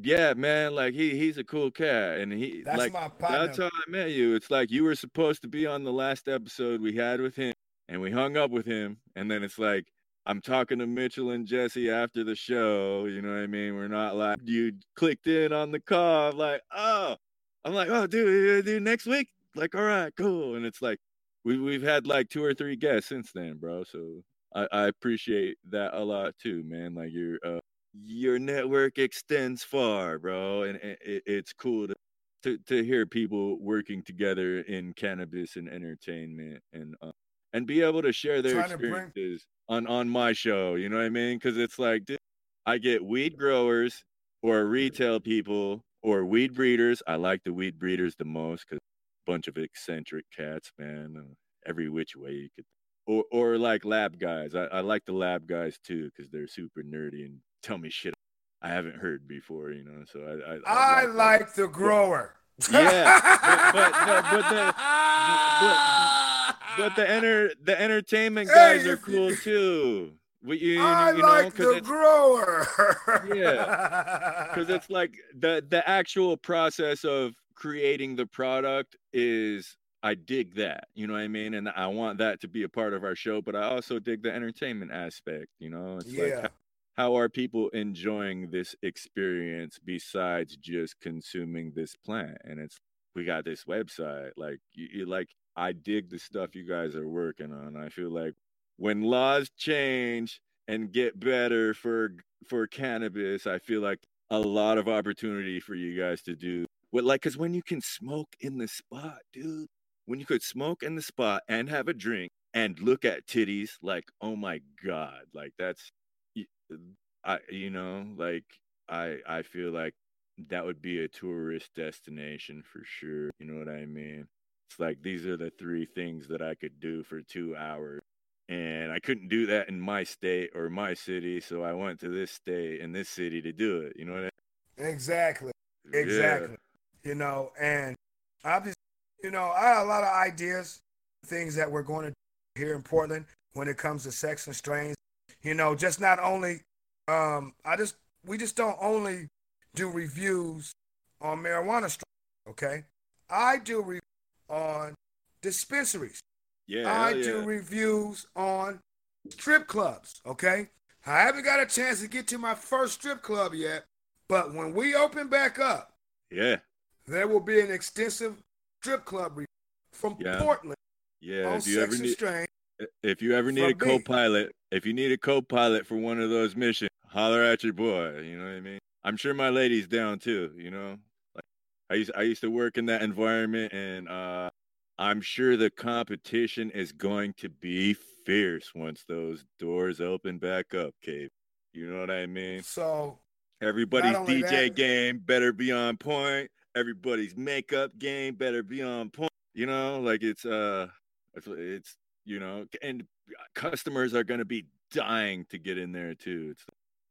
Yeah, man, like he he's a cool cat, and he that's like my partner. that's how I met you. It's like you were supposed to be on the last episode we had with him, and we hung up with him, and then it's like I'm talking to Mitchell and Jesse after the show. You know what I mean? We're not like you clicked in on the call. I'm like, oh, I'm like, oh, dude, dude, next week. Like, all right, cool. And it's like we we've had like two or three guests since then, bro. So I, I appreciate that a lot too, man. Like your uh, your network extends far, bro, and it, it's cool to, to to hear people working together in cannabis and entertainment and uh, and be able to share their Trying to bring- experiences on on my show. You know what I mean? Because it's like dude, I get weed growers or retail people or weed breeders. I like the weed breeders the most because a bunch of eccentric cats, man. Uh, every which way you could, or or like lab guys. I, I like the lab guys too because they're super nerdy and tell me shit I haven't heard before. You know, so I I, I that. like the grower. Yeah, but- but- but the- but the (laughs) enter the entertainment Hey, guys are cool too. What you, I you know, like the grower. Yeah, because it's (laughs) like the the actual process of creating the product is I dig that, you know what I mean, and I want that to be a part of our show. But I also dig the entertainment aspect, you know. It's yeah. how, how are people enjoying this experience besides just consuming this plant? And it's we got this website, like you, you like I dig the stuff you guys are working on. I feel like when laws change and get better for for cannabis, I feel like a lot of opportunity for you guys to do what like cuz when you can smoke in the spot, dude, when you could smoke in the spot and have a drink and look at titties like, "Oh my god." Like that's I you know, like I I feel like that would be a tourist destination for sure. You know what I mean? It's like these are the three things that I could do for 2 hours and I couldn't do that in my state or my city, so I went to this state and this city to do it. You know what I mean? Exactly. Yeah. Exactly. You know, and I'm just, you know, I have a lot of ideas, things that we're going to do here in Portland when it comes to sex and strains. You know, just not only, um, I just, we just don't only do reviews on marijuana strains, okay? I do re- on dispensaries. Yeah, I hell do yeah. reviews on strip clubs, okay? I haven't got a chance to get to my first strip club yet, but when we open back up, yeah, there will be an extensive strip club review from Yeah. Portland yeah. on If you sex ever and need, strain. If you ever need a co-pilot, if you need a co-pilot for one of those missions, holler at your boy. You know what I mean? I'm sure my lady's down too. You know, like I used I used to work in that environment, and uh, I'm sure the competition is going to be fierce once those doors open back up, Cave. You know what I mean? So Everybody's DJ that- game better be on point. Everybody's makeup game better be on point. You know, like it's uh, it's, it's you know, and customers are gonna be dying to get in there too. It's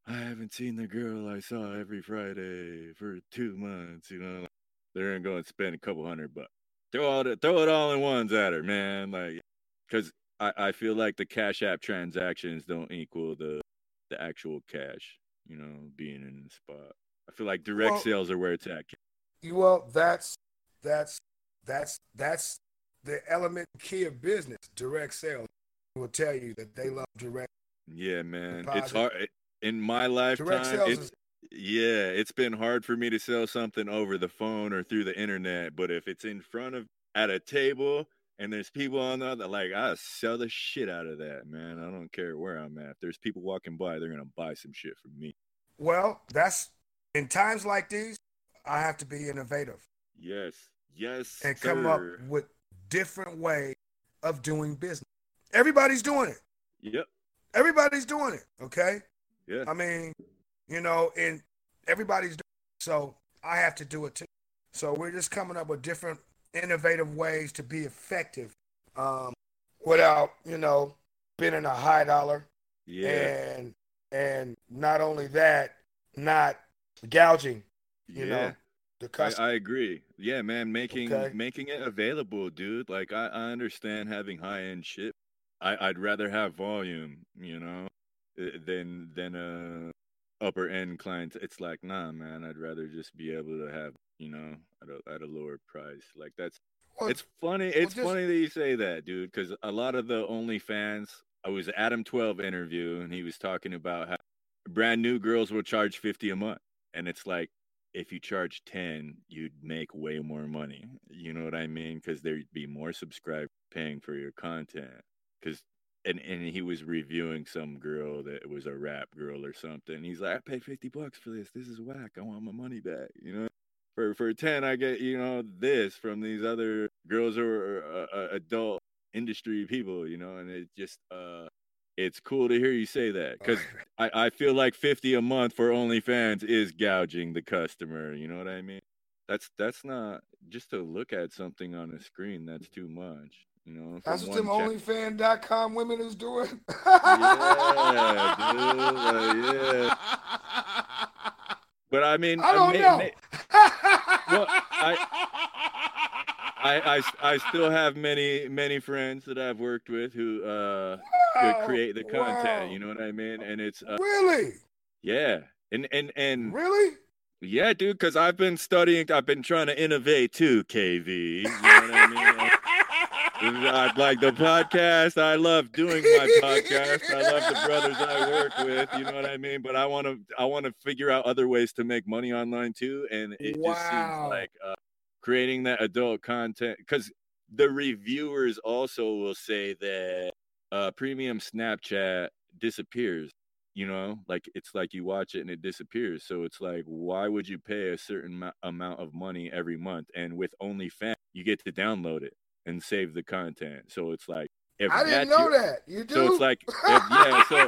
I haven't seen the girl I saw every Friday for two months. You know, they're gonna go and spend a couple hundred bucks. Throw all the, throw it all in ones at her, man. Like, because I, I feel like the Cash App transactions don't equal the the actual cash. You know, being in the spot. I feel like direct Well- sales are where it's at. you well, that's that's that's that's the element key of business. Direct sales will tell you that they love direct. Yeah, man. It's hard eh, in my lifetime. Direct sales it's, is yeah, it's been hard for me to sell something over the phone or through the internet, but if it's in front of at a table and there's people on the other, like I sell the shit out of that, man. I don't care where I'm at. If there's people walking by, they're gonna buy some shit from me. well, that's in times like these, I have to be innovative. Yes, yes, and come up with different way of doing business. Everybody's doing it. Yep. Everybody's doing it. Okay. Yeah. I mean, you know, and everybody's doing it. So I have to do it too. So we're just coming up with different innovative ways to be effective um, without, you know, spending a high dollar Yeah. and and not only that, not gouging, you yeah. know, the I, customer. I agree. Yeah, man, making Okay. making it available, dude. Like I, I understand having high end shit. I, I'd rather have volume, you know, uh, than than a upper end client. It's like, nah, man. I'd rather just be able to have, you know, at a at a lower price. Like that's Well, it's funny. It's just- funny that you say that, dude, because a lot of the OnlyFans. I was Adam Twelve interview, and he was talking about how brand new girls will charge fifty a month, and it's like if you charge ten, you'd make way more money. You know what I mean? Because there'd be more subscribers paying for your content. Because and and he was reviewing some girl that was a rap girl or something. He's like, I paid fifty bucks for this. This is whack. I want my money back. You know, for for ten, I get you know this from these other girls who are uh, uh, adult industry people. You know, and it just uh, it's cool to hear you say that because I I feel like fifty a month for OnlyFans is gouging the customer. You know what I mean? That's that's not just to look at something on a screen. That's too much. You know, that's what them OnlyFans.com women is doing. yeah, dude, like, yeah. But I mean, I don't may, know. May, well, I, I, I, I still have many, many friends that I've worked with who uh wow, create the content. wow. You know what I mean? And it's uh, really, yeah, and and and really. yeah, dude. Because I've been studying. I've been trying to innovate too, KV. You know what I mean? I like the podcast. I love doing my podcast. I love the brothers I work with. You know what I mean? But I want to, I want to figure out other ways to make money online too. And it just seems like uh, creating that adult content because the reviewers also will say that uh, premium Snapchat disappears. You know, like it's like you watch it and it disappears. So it's like, why would you pay a certain mo- amount of money every month? And with OnlyFans, you get to download it and save the content. So it's like, if I didn't know your- that. You do. So it's like, if, yeah. So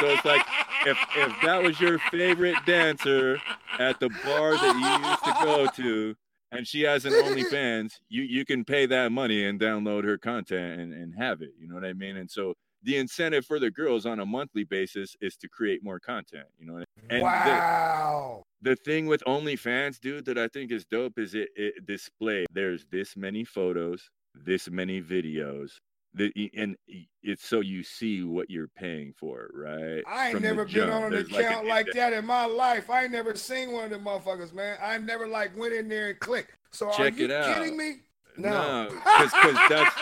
so it's like if if that was your favorite dancer at the bar that you used to go to, and she has an OnlyFans, you you can pay that money and download her content and and have it. You know what I mean? And so the incentive for the girls on a monthly basis is to create more content. You know, what I- and the- wow. the thing with OnlyFans, dude, that I think is dope is it, it display. There's this many photos, this many videos, the, and it's so you see what you're paying for, right? I ain't From never been jump. on an There's like account an like that in my life. I ain't never seen one of them motherfuckers, man. I never like went in there and clicked. So Check are you it out. kidding me? No, because (laughs) that's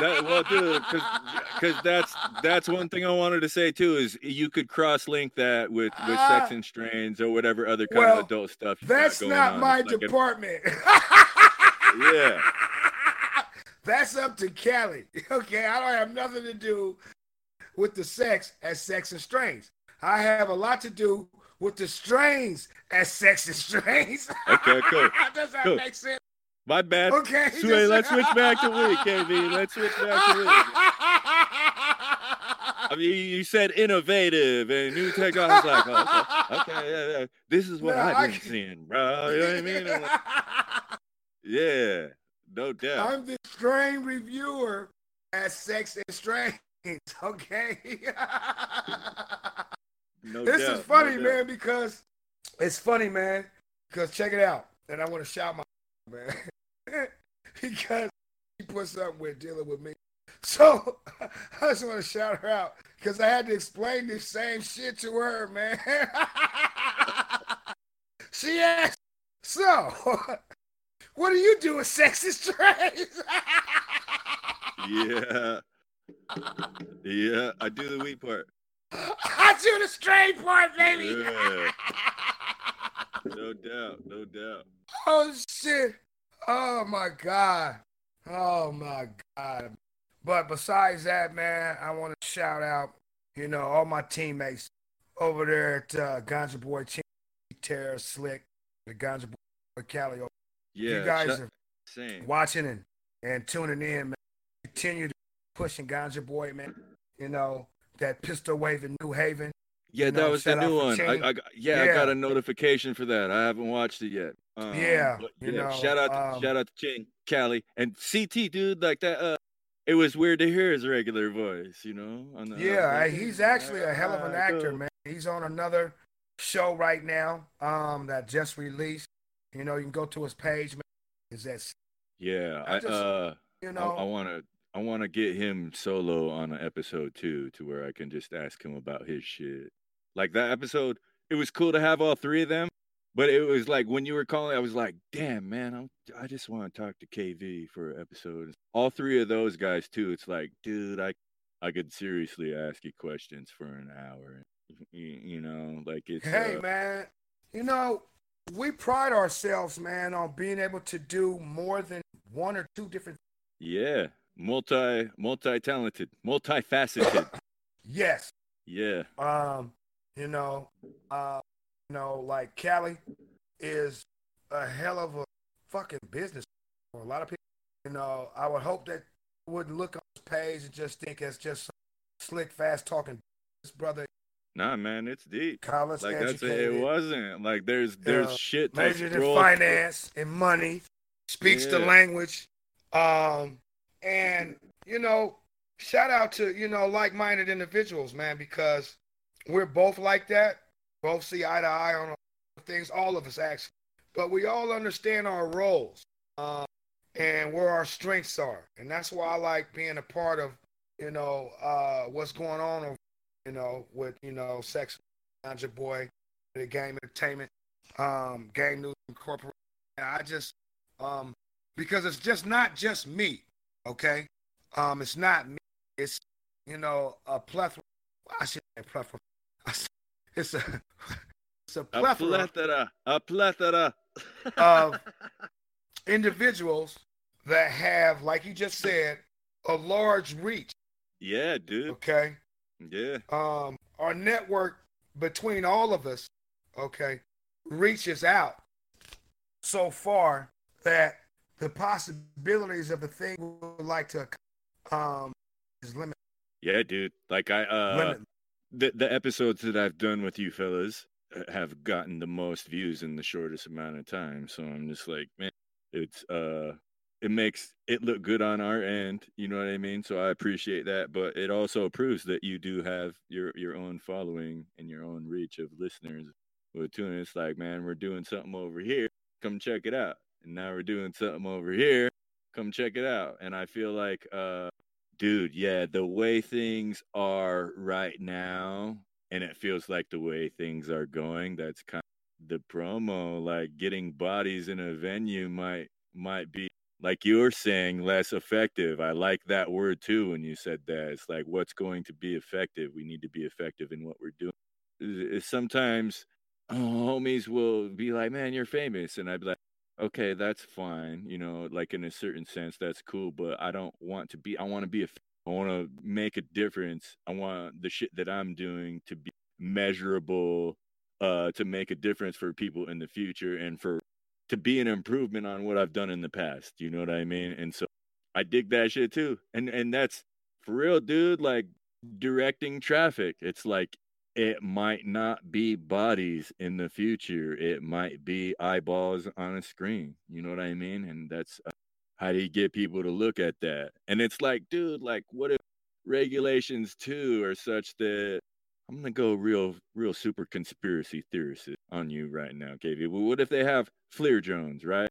that. Well, dude, because that's that's one thing I wanted to say too is you could cross link that with with Ah. sex and strains or whatever other kind Well, of adult stuff. That's not on. my It's like a- department. (laughs) Yeah. That's up to Kelly. (laughs) Okay, I don't have nothing to do with the sex as sex and strains. I have a lot to do with the strains as sex and strains. Okay, cool. (laughs) Does that Cool. make sense? My bad. Okay. Sway, just- let's switch back to weed, KV. Let's (laughs) switch back to weed. I mean, you said innovative and new technology. I was like, oh, okay, okay, yeah, yeah. This is what No, I've been can- seeing, bro. You know what I mean? Like, yeah, no doubt. I'm the strain reviewer at Sex and Strains. (laughs) Okay. No this doubt, is no funny, doubt. man, because it's funny, man. Because check it out, and I want to shout my (laughs) man because she put something with dealing with me. So (laughs) I just want to shout her out because I had to explain this same shit to her, man. she asked, "So, what do you do with sex and? Yeah, yeah. I do the weed part. I do the straight part, baby. Yeah. No doubt, no doubt. Oh shit! Oh my god! Oh my god! But besides that, man, I want to shout out, you know, all my teammates over there at uh, Ganja Boy Team, Terror Slick, the Ganja Boy Cali. Yeah, you guys are same. watching and, and tuning in, man. Continue to pushing Ganja Boy, man. You know that pistol wave in New Haven. Yeah, you that know, was the new one. I, I got- yeah, I got a notification for that. I haven't watched it yet. Um, Yeah, yeah. know, shout out, to, um, shout out to King Cali and CT, dude. Like that. Uh, it was weird to hear his regular voice. You know. On the, Yeah, the- he's actually a hell of an actor, man. He's on another show right now um, that just released. You know, you can go to his page, man. Is that Yeah, I I, just- uh, you know? I want to. I want to get him solo on an episode too, to where I can just ask him about his shit. Like that episode, it was cool to have all three of them, but it was like when you were calling, I was like, "Damn, man, I'm, I just want to talk to KV for an episode." All three of those guys too. It's like, dude, I, I could seriously ask you questions for an hour. (laughs) You, you know, like it's. hey, uh, man, you know, we pride ourselves, man, on being able to do more than one or two different. Yeah, multi multi talented, multifaceted. (laughs) yes. Yeah. Um, you know, uh, you know, like Cali is a hell of a fucking business for a lot of people. You know, I would hope that wouldn't look on his page and just think it's just slick, fast talking this brother. Nah, man, it's deep. College Like that's educated, it wasn't. Like there's there's Yeah. shit majored in finance and money, speaks the language, um, and you know, shout out to you know like-minded individuals, man, because we're both like that. Both see eye to eye on things. All of us actually, but we all understand our roles um, and where our strengths are, and that's why I like being a part of you know uh, what's going on, you know, with you know, sex, your boy, the game entertainment um, Game News Incorporated. And I just, um, because it's just not just me, okay? Um, it's not me. It's, you know, a plethora. I should say plethora. (laughs) It's a, it's a a plethora plethora, a plethora Of- (laughs) individuals that have, like you just said, a large reach, yeah, dude. okay? Yeah, um, our network between all of us, okay, reaches out so far that the possibilities of the thing we would like to um is limited. yeah, dude. Like I uh limited. the the episodes that I've done with you fellas uh, have gotten the most views in the shortest amount of time. So I'm just like, man, it's uh it makes it look good on our end, you know what I mean? So I appreciate that, but it also proves that you do have your your own following and your own reach of listeners. With tune, it's like, man, we're doing something over here. Come check it out. And now we're doing something over here. Come check it out. And I feel like uh dude, yeah, the way things are right now, and it feels like the way things are going, that's kind of the promo. Like getting bodies in a venue might might be like you were saying less effective. I like that word too when you said that. It's like what's going to be effective. We need to be effective in what we're doing. Sometimes (laughs) homies will be like, "Man, you're famous," and I'd be like okay, that's fine. You know, like in a certain sense, that's cool. But I don't want to be. I want to be a. I want to make a difference. I want the shit that I'm doing to be measurable, uh, to make a difference for people in the future, and for to be an improvement on what I've done in the past. You know what I mean? And so I dig that shit too. And and that's for real, dude. Like directing traffic. It's like it might not be bodies in the future. It might be eyeballs on a screen. You know what I mean? And that's uh, how do you get people to look at that? And it's like, dude, like, what if regulations too are such that I'm gonna go real, real super conspiracy theorist on you right now, KV. Well, what if they have FLIR drones, right?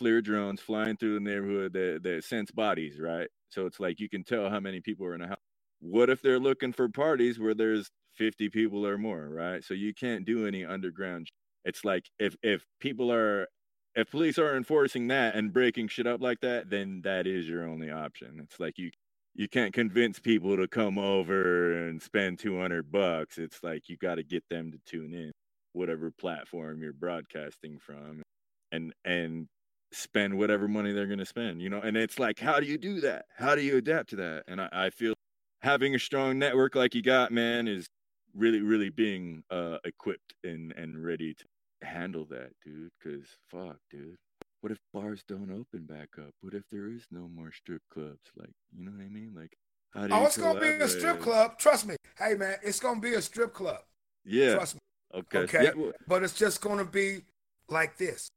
FLIR drones flying through the neighborhood that, that sense bodies, right? So it's like you can tell how many people are in a house. What if they're looking for parties where there's 50 people or more, right? So you can't do any underground. It's like if if people are if police are enforcing that and breaking shit up like that, then that is your only option. It's like you you can't convince people to come over and spend 200 bucks. It's like you got to get them to tune in whatever platform you're broadcasting from and and spend whatever money they're going to spend, you know? And it's like how do you do that? How do you adapt to that? And I, I feel having a strong network like you got, man, is really really being uh equipped and and ready to handle that dude because fuck dude what if bars don't open back up what if there is no more strip clubs like you know what i mean like how do Oh, it's gonna be a strip club. Trust me. Hey man, it's gonna be a strip club. yeah Trust me. Okay okay. yeah, But it's just gonna be like this.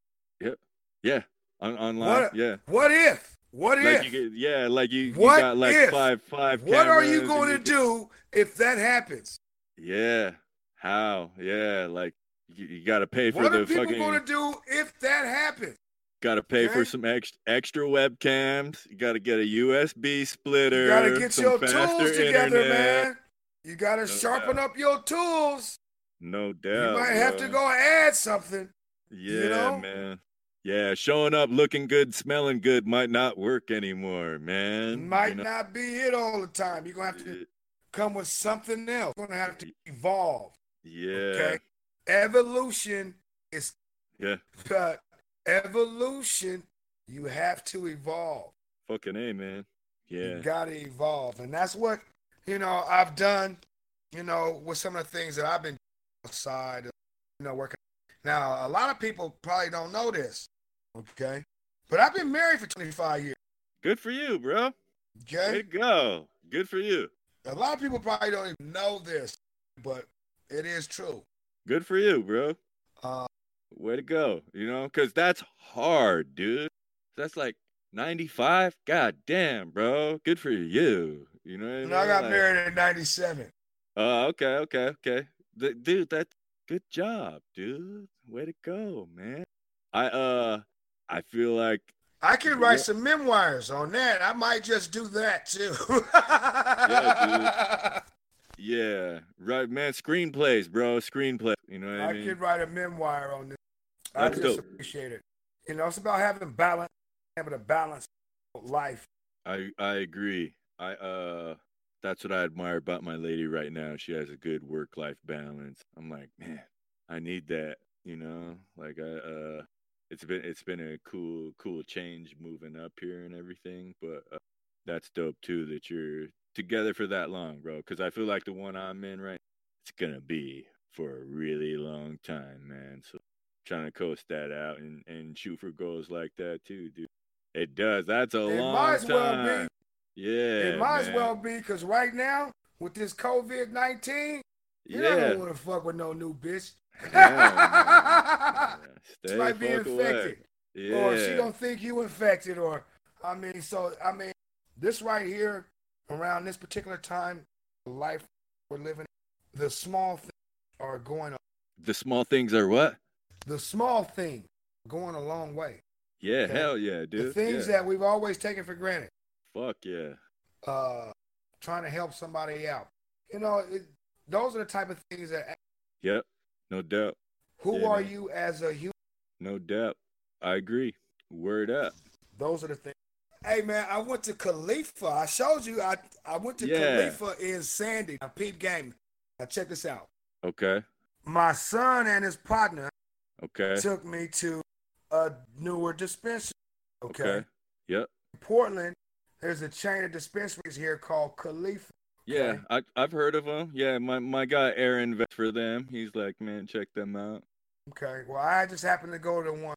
yeah. On, online What- yeah What if? What like if? you get, yeah like you, you What got like if? five five what are you going to do if that happens? yeah how yeah like you, you got to pay for What the What are people fucking going to do if that happens? Got to pay for some extra extra webcams. You got to get a USB splitter. You got to get your tools together, internet. man. You got to No sharpen doubt. up your tools. No doubt. you might have to go add something. Yeah, know? man. Yeah, showing up looking good, smelling good might not work anymore, man. might You know? not be it all the time. You're going to have to come with something else. You're going to have to evolve. Yeah. Okay. Evolution is Yeah. but evolution. You have to evolve. Fucking A, man. Yeah. You gotta evolve. And that's what, you know, I've done, you know, with some of the things that I've been outside, you know, working. Now, a lot of people probably don't know this. Okay. But I've been married for 25 years. Good for you, bro. Okay. Way go. Good for you. A lot of people probably don't even know this, but it is true. Good for you, bro. Uh, Way to go. You know, because that's hard, dude. That's like 95. God damn, bro. Good for you. You know I mean? I got Like- married in 97. Oh, okay, okay, okay. Dude, that's good job, dude. Way to go, man. I uh I feel like I can write Yeah. some memoirs on that. I might just do that too. yeah, (laughs) yeah, right man, screenplays, bro, screenplay. You know what I, I mean? could write a memoir on this. I That's just dope. appreciate it. You know, it's about having balance, having a balance life. I I agree. I uh that's what I admire about my lady right now. She has a good work life balance. I'm like, man, I need that, you know? Like I uh it's been it's been a cool cool change moving up here and everything, but uh, that's dope too that you're together for that long, bro, cuz I feel like the one I'm in right it's going to be for a really long time, man. So trying to coast that out and and shoot for goals like that too, dude. It does. That's a It long as well time. Yeah. it might as well be because right now, with this COVID 19, you Yeah. don't want to fuck with no new bitch. (laughs) Yeah, She might be infected. Yeah. or she don't think you infected or i mean so i mean this right here around this particular time life we're living the small things are going the small things are what? the small thing going a long way Yeah, Okay. hell yeah, dude. the things yeah. that we've always taken for granted Fuck yeah. uh trying to help somebody out you know it, those are the type of things that Yep. No doubt. who Yeah, are man. you as a human No doubt. I agree. Word up. those are the things Hey man, I went to Kaleafa. I showed you. I I went to Yeah. Kaleafa in Sandy. Now, peep game. Now check this out. Okay. My son and his partner Okay. took me to a newer dispensary. Okay. Okay. Yep. Portland, there's a chain of dispensaries here called Kaleafa. Yeah, Okay. I I've heard of them. Yeah, my my guy Aaron vets for them. He's like, man, check them out. Okay. Well, I just happened to go to one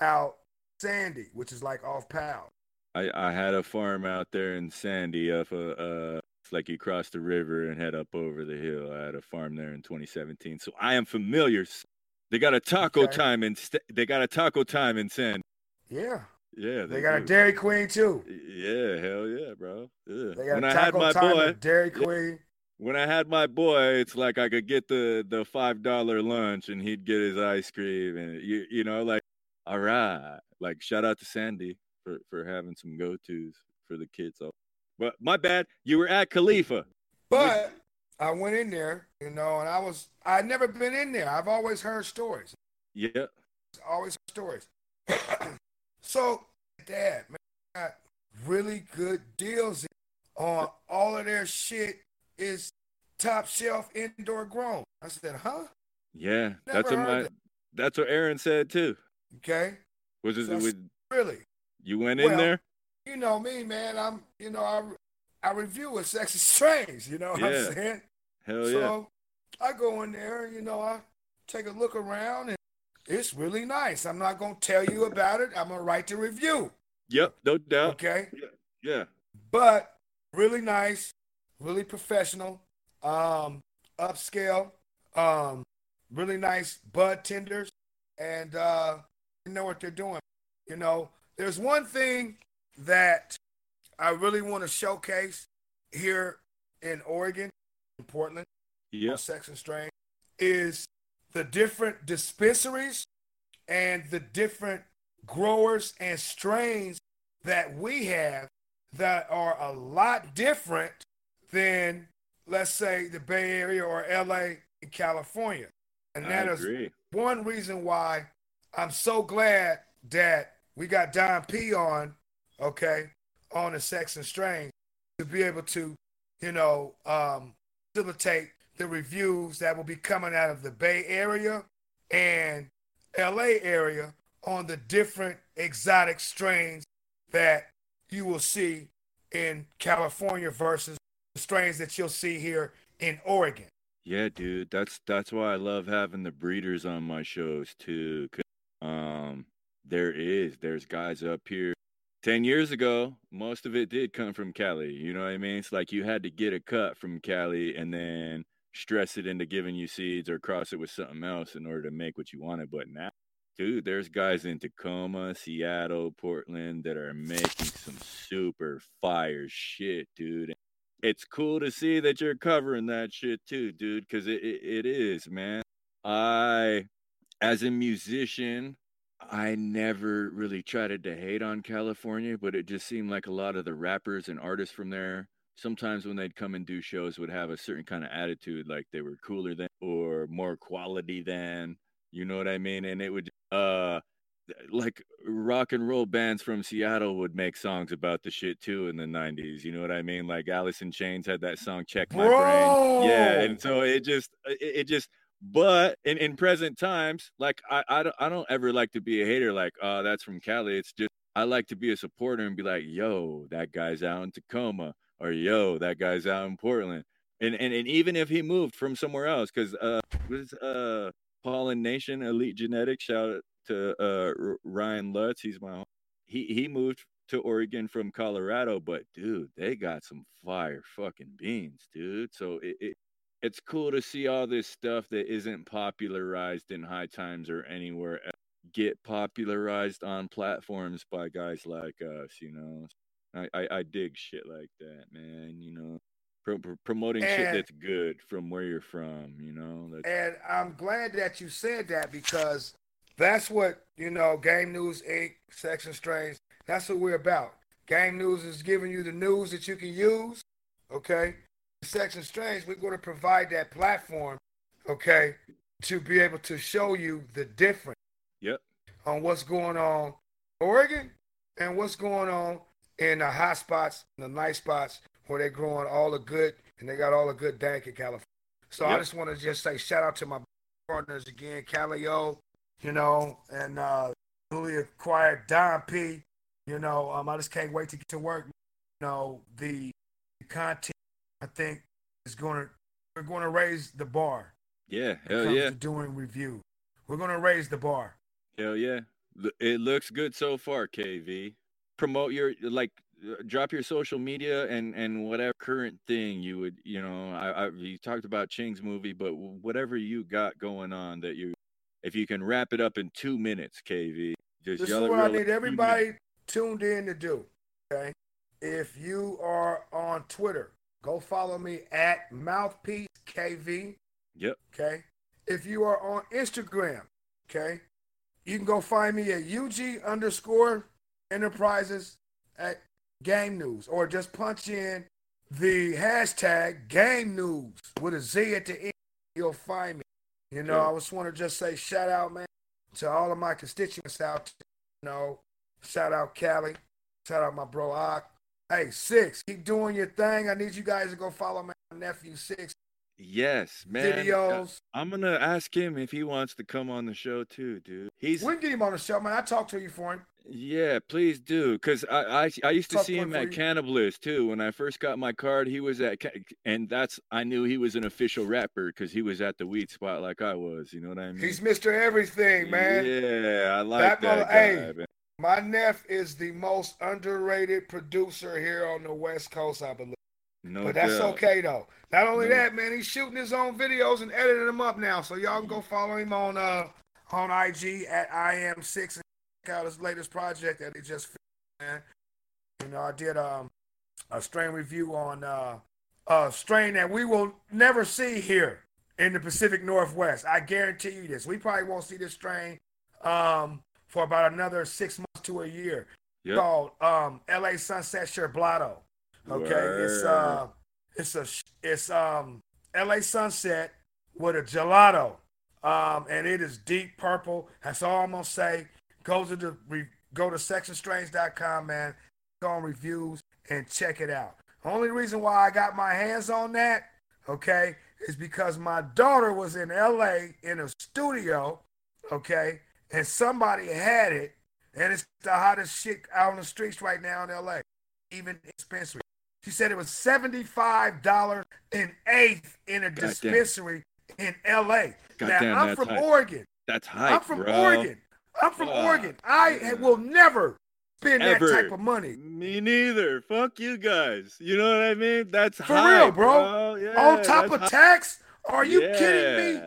out Sandy, which is like off Powell. I I had a farm out there in Sandy a uh it's like you cross the river and head up over the hill. I had a farm there in 2017, so I am familiar. They got a taco Okay. time in they got a taco time in Sandy. Yeah. Yeah, They got a. Dairy Queen too. Yeah, hell yeah, bro. Yeah. They got When a I had taco my boy, Dairy Yeah. Queen. when I had my boy, it's like I could get the the five dollar lunch and he'd get his ice cream and you you know like all right, like shout out to Sandy for for having some go tos for the kids. But my bad, you were at Kaleafa. But I went in there, you know, and I was I'd never been in there. I've always heard stories. Yeah, Always heard stories. So dad, man, got really good deals on all of their shit is top shelf indoor grown. I said, huh? yeah, that's what my that. that's what Aaron said too. Okay. Was it So was, Really? you went in there? You know me, man. I'm you know, I I review with Sexy Strange, you know what I'm saying? Hell yeah. So I go in there, you know, I take a look around and it's really nice. I'm not gonna tell you about it. I'm gonna write the review. Yep, no doubt. Okay. Yeah. yeah. But really nice, really professional, um, upscale, um, really nice bud tenders, and uh you know what they're doing. You know, there's one thing that I really want to showcase here in Oregon, in Portland. Yep. on Sex and Strain is the different dispensaries and the different growers and strains that we have that are a lot different than, let's say, the Bay Area or LA in California. And that is one reason why I'm so glad that we got Don P on, okay, on the Sex and Strain to be able to, you know, um, facilitate the reviews that will be coming out of the Bay Area and LA area on the different exotic strains that you will see in California versus the strains that you'll see here in Oregon. Yeah, dude, that's that's why I love having the breeders on my shows too. Um, there is there's guys up here. Ten years ago, most of it did come from Cali. You know what I mean? It's like you had to get a cut from Cali and then stress it into giving you seeds or cross it with something else in order to make what you wanted. But now, dude, there's guys in Tacoma, Seattle, Portland that are making some super fire shit, dude it's cool to see that you're covering that shit too, dude, because it, it, it is, man. I, as a musician, I never really tried to hate on California, but it just seemed like a lot of the rappers and artists from there, sometimes when they'd come and do shows, would have a certain kind of attitude, like they were cooler than or more quality than, you know what I mean? And it would, uh, like rock and roll bands from Seattle would make songs about the shit too in the 90s. You know what I mean? Like Alice in Chains had that song Check My Bro! Brain. Yeah, and so it just it, it just but in, in present times, like I, I don't I don't ever like to be a hater like, oh, that's from Cali. It's just I like to be a supporter and be like, yo, that guy's out in Tacoma, or yo, that guy's out in Portland. And and, and even if he moved from somewhere else, because uh was uh Pollen Nation Elite Genetics, shout out to uh, Ryan Lutz. He's my he he moved to Oregon from Colorado, but dude, they got some fire fucking beans, dude. So it, it it's cool to see all this stuff that isn't popularized in high times or anywhere else get popularized on platforms by guys like us. You know, I I, I dig shit like that, man. You know. Pro- promoting and, shit that's good from where you're from, you know. That's... And I'm glad that you said that because that's what, you know, Game News Inc., Sex and Strains, that's what we're about. Game News is giving you the news that you can use, okay? Sex and Strains, we're going to provide that platform, okay, to be able to show you the difference yep. on what's going on Oregon and what's going on in the hot spots, the nice spots where they're growing all the good and they got all the good dank in California. So yep. I just want to just say shout out to my partners again, Calio, you know, and uh, newly acquired Don P. You know, um, I just can't wait to get to work. You know, the content I think is going to we're going to raise the bar. Yeah, hell yeah. doing review, we're going to raise the bar. Hell yeah, it looks good so far. KV, promote your like uh, drop your social media and and whatever current thing you would you know I, I you talked about Ching's movie but whatever you got going on that you if you can wrap it up in two minutes, KV. Just this is what I need everybody tuned in to do. Okay. If you are on Twitter, go follow me at Mouthpiece KV. Yep. Okay. If you are on Instagram, okay, you can go find me at UG underscore enterprises at game news or just punch in the hashtag game news with a Z at the end. You'll find me. You know, I just want to just say shout out, man, to all of my constituents out. You know, shout out Cali, shout out my bro Ak. Hey, Six, keep doing your thing. I need you guys to go follow my nephew Six. Yes, man. Uh, Videos. I'm gonna ask him if he wants to come on the show too, dude. He's we can get him on the show, man. I talked to you for him. Yeah, please do. Cause I I, I used to see him at Cannabliss too. When I first got my card, he was at, and that's I knew he was an official rapper because he was at the weed spot like I was. You know what I mean? He's Mr. Everything, man. Yeah, I like that. that guy, hey, man. my nephew is the most underrated producer here on the West Coast, I believe. No but that's doubt. okay though. Not only no. that, man, he's shooting his own videos and editing them up now. So y'all can go follow him on uh on IG at I am six out his latest project that he just man. You know, I did um a strain review on uh a strain that we will never see here in the Pacific Northwest. I guarantee you this. We probably won't see this strain um for about another six months to a year. Yep. Called um LA Sunset Sherblato. Okay. Word. It's uh it's a it's um LA Sunset with a gelato. Um, and it is deep purple. That's all I'm gonna say. Go to the re, go to sexandstrains.com, man. Go on reviews and check it out. Only reason why I got my hands on that, okay, is because my daughter was in LA in a studio, okay, and somebody had it, and it's the hottest shit out on the streets right now in LA, even dispensary. She said it was $75 an eighth in a God dispensary damn. in LA. God now, damn, I'm from. Oregon. That's high. I'm from bro. Oregon. I'm from uh, Oregon. I will never spend Ever. that type of money. Me neither. Fuck you guys. You know what I mean? That's for high, real, bro. bro. Yeah, On top of high. tax? Are you yeah. kidding me?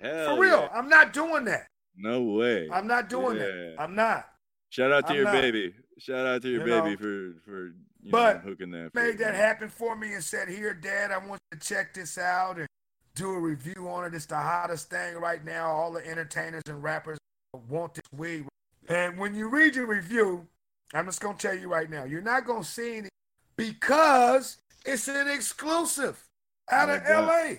Hell for real. Yeah. I'm not doing that. No way. I'm not doing that. I'm not. Shout out to I'm your not. baby. Shout out to your you baby know, for for you but know, hooking that. Made that happen for me and said, "Here, Dad, I want you to check this out and do a review on it. It's the hottest thing right now. All the entertainers and rappers want this weed. And when you read your review, I'm just gonna tell you right now, you're not gonna see any because it's an exclusive out oh of LA.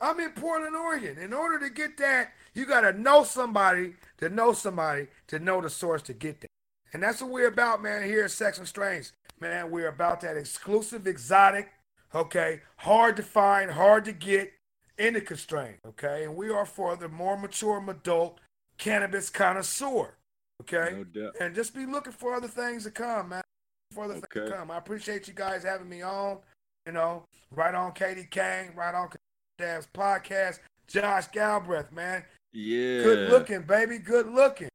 I'm in Portland, Oregon. In order to get that, you gotta know somebody to know somebody to know the source to get that. And that's what we're about, man, here at Sex and Strains. Man, we're about that exclusive, exotic, okay, hard to find, hard to get, indica strain, okay? And we are for the more mature adult cannabis connoisseur, okay? No doubt. And just be looking for other things to come, man. For other okay. things to come. I appreciate you guys having me on. You know, right on Katie Kane, right on Dabs podcast. Josh Galbraith, man. Yeah. Good looking, baby. Good looking.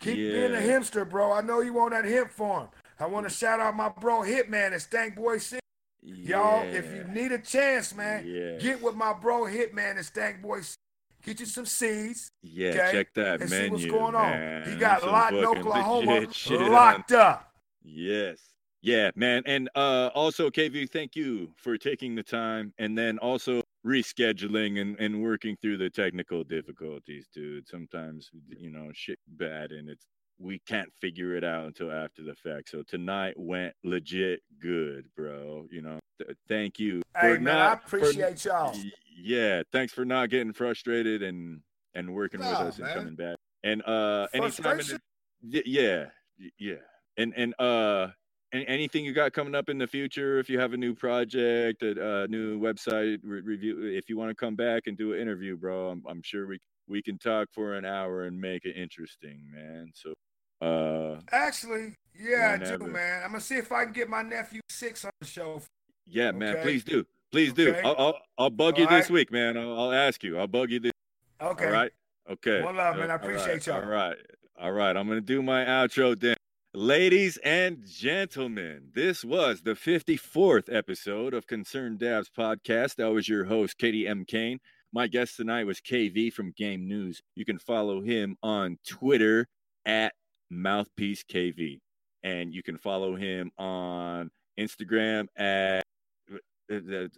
Keep yeah. being a hipster, bro. I know you want that hip form. I want to shout out my bro Hitman at Stank Boy City. Yeah. Y'all, if you need a chance, man, yes. get with my bro Hitman at Stank Boy City. Get you some seeds. Yeah, okay? check that and menu. See what's going man. on. He got Lawton, Oklahoma (laughs) locked up. Yes. Yeah, man. And uh also KV, thank you for taking the time and then also rescheduling and, and working through the technical difficulties, dude. Sometimes you know shit bad and it's we can't figure it out until after the fact. So tonight went legit good, bro. You know, th- thank you. Hey man, not, I appreciate for, y'all. Yeah, thanks for not getting frustrated and and working with us man. and coming back. And uh, anytime, the, yeah, yeah, and and uh, anything you got coming up in the future if you have a new project a, a new website re- review if you want to come back and do an interview bro I'm, I'm, sure we we can talk for an hour and make it interesting man so uh actually yeah whenever. i do man i'm gonna see if i can get my nephew six on the show yeah okay? man please do please do okay. I'll, I'll, I'll bug you this week man I'll, I'll, ask you i'll bug you this okay all right okay one love man i appreciate all right. y'all all right all right i'm gonna do my outro then Ladies and gentlemen, this was the 54th episode of Concerned Dabs podcast. I was your host, Katie M. Kane. My guest tonight was KV from Game News. You can follow him on Twitter at Mouthpiece KV. And you can follow him on Instagram at uh, the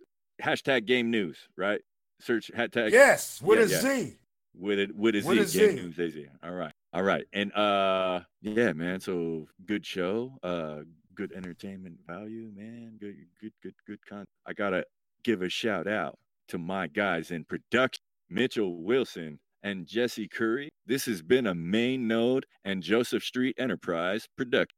hashtag Game News, right? Search hashtag. Yes, with yeah, a yeah. Z. With it, with a Z. With a Z. Game News, AZ. All right. All right. And uh yeah, man. So good show. Uh good entertainment value, man. Good good good good con I gotta give a shout out to my guys in production, Mitchell Wilson and Jesse Curry. This has been a main node and Joseph Street Enterprise production.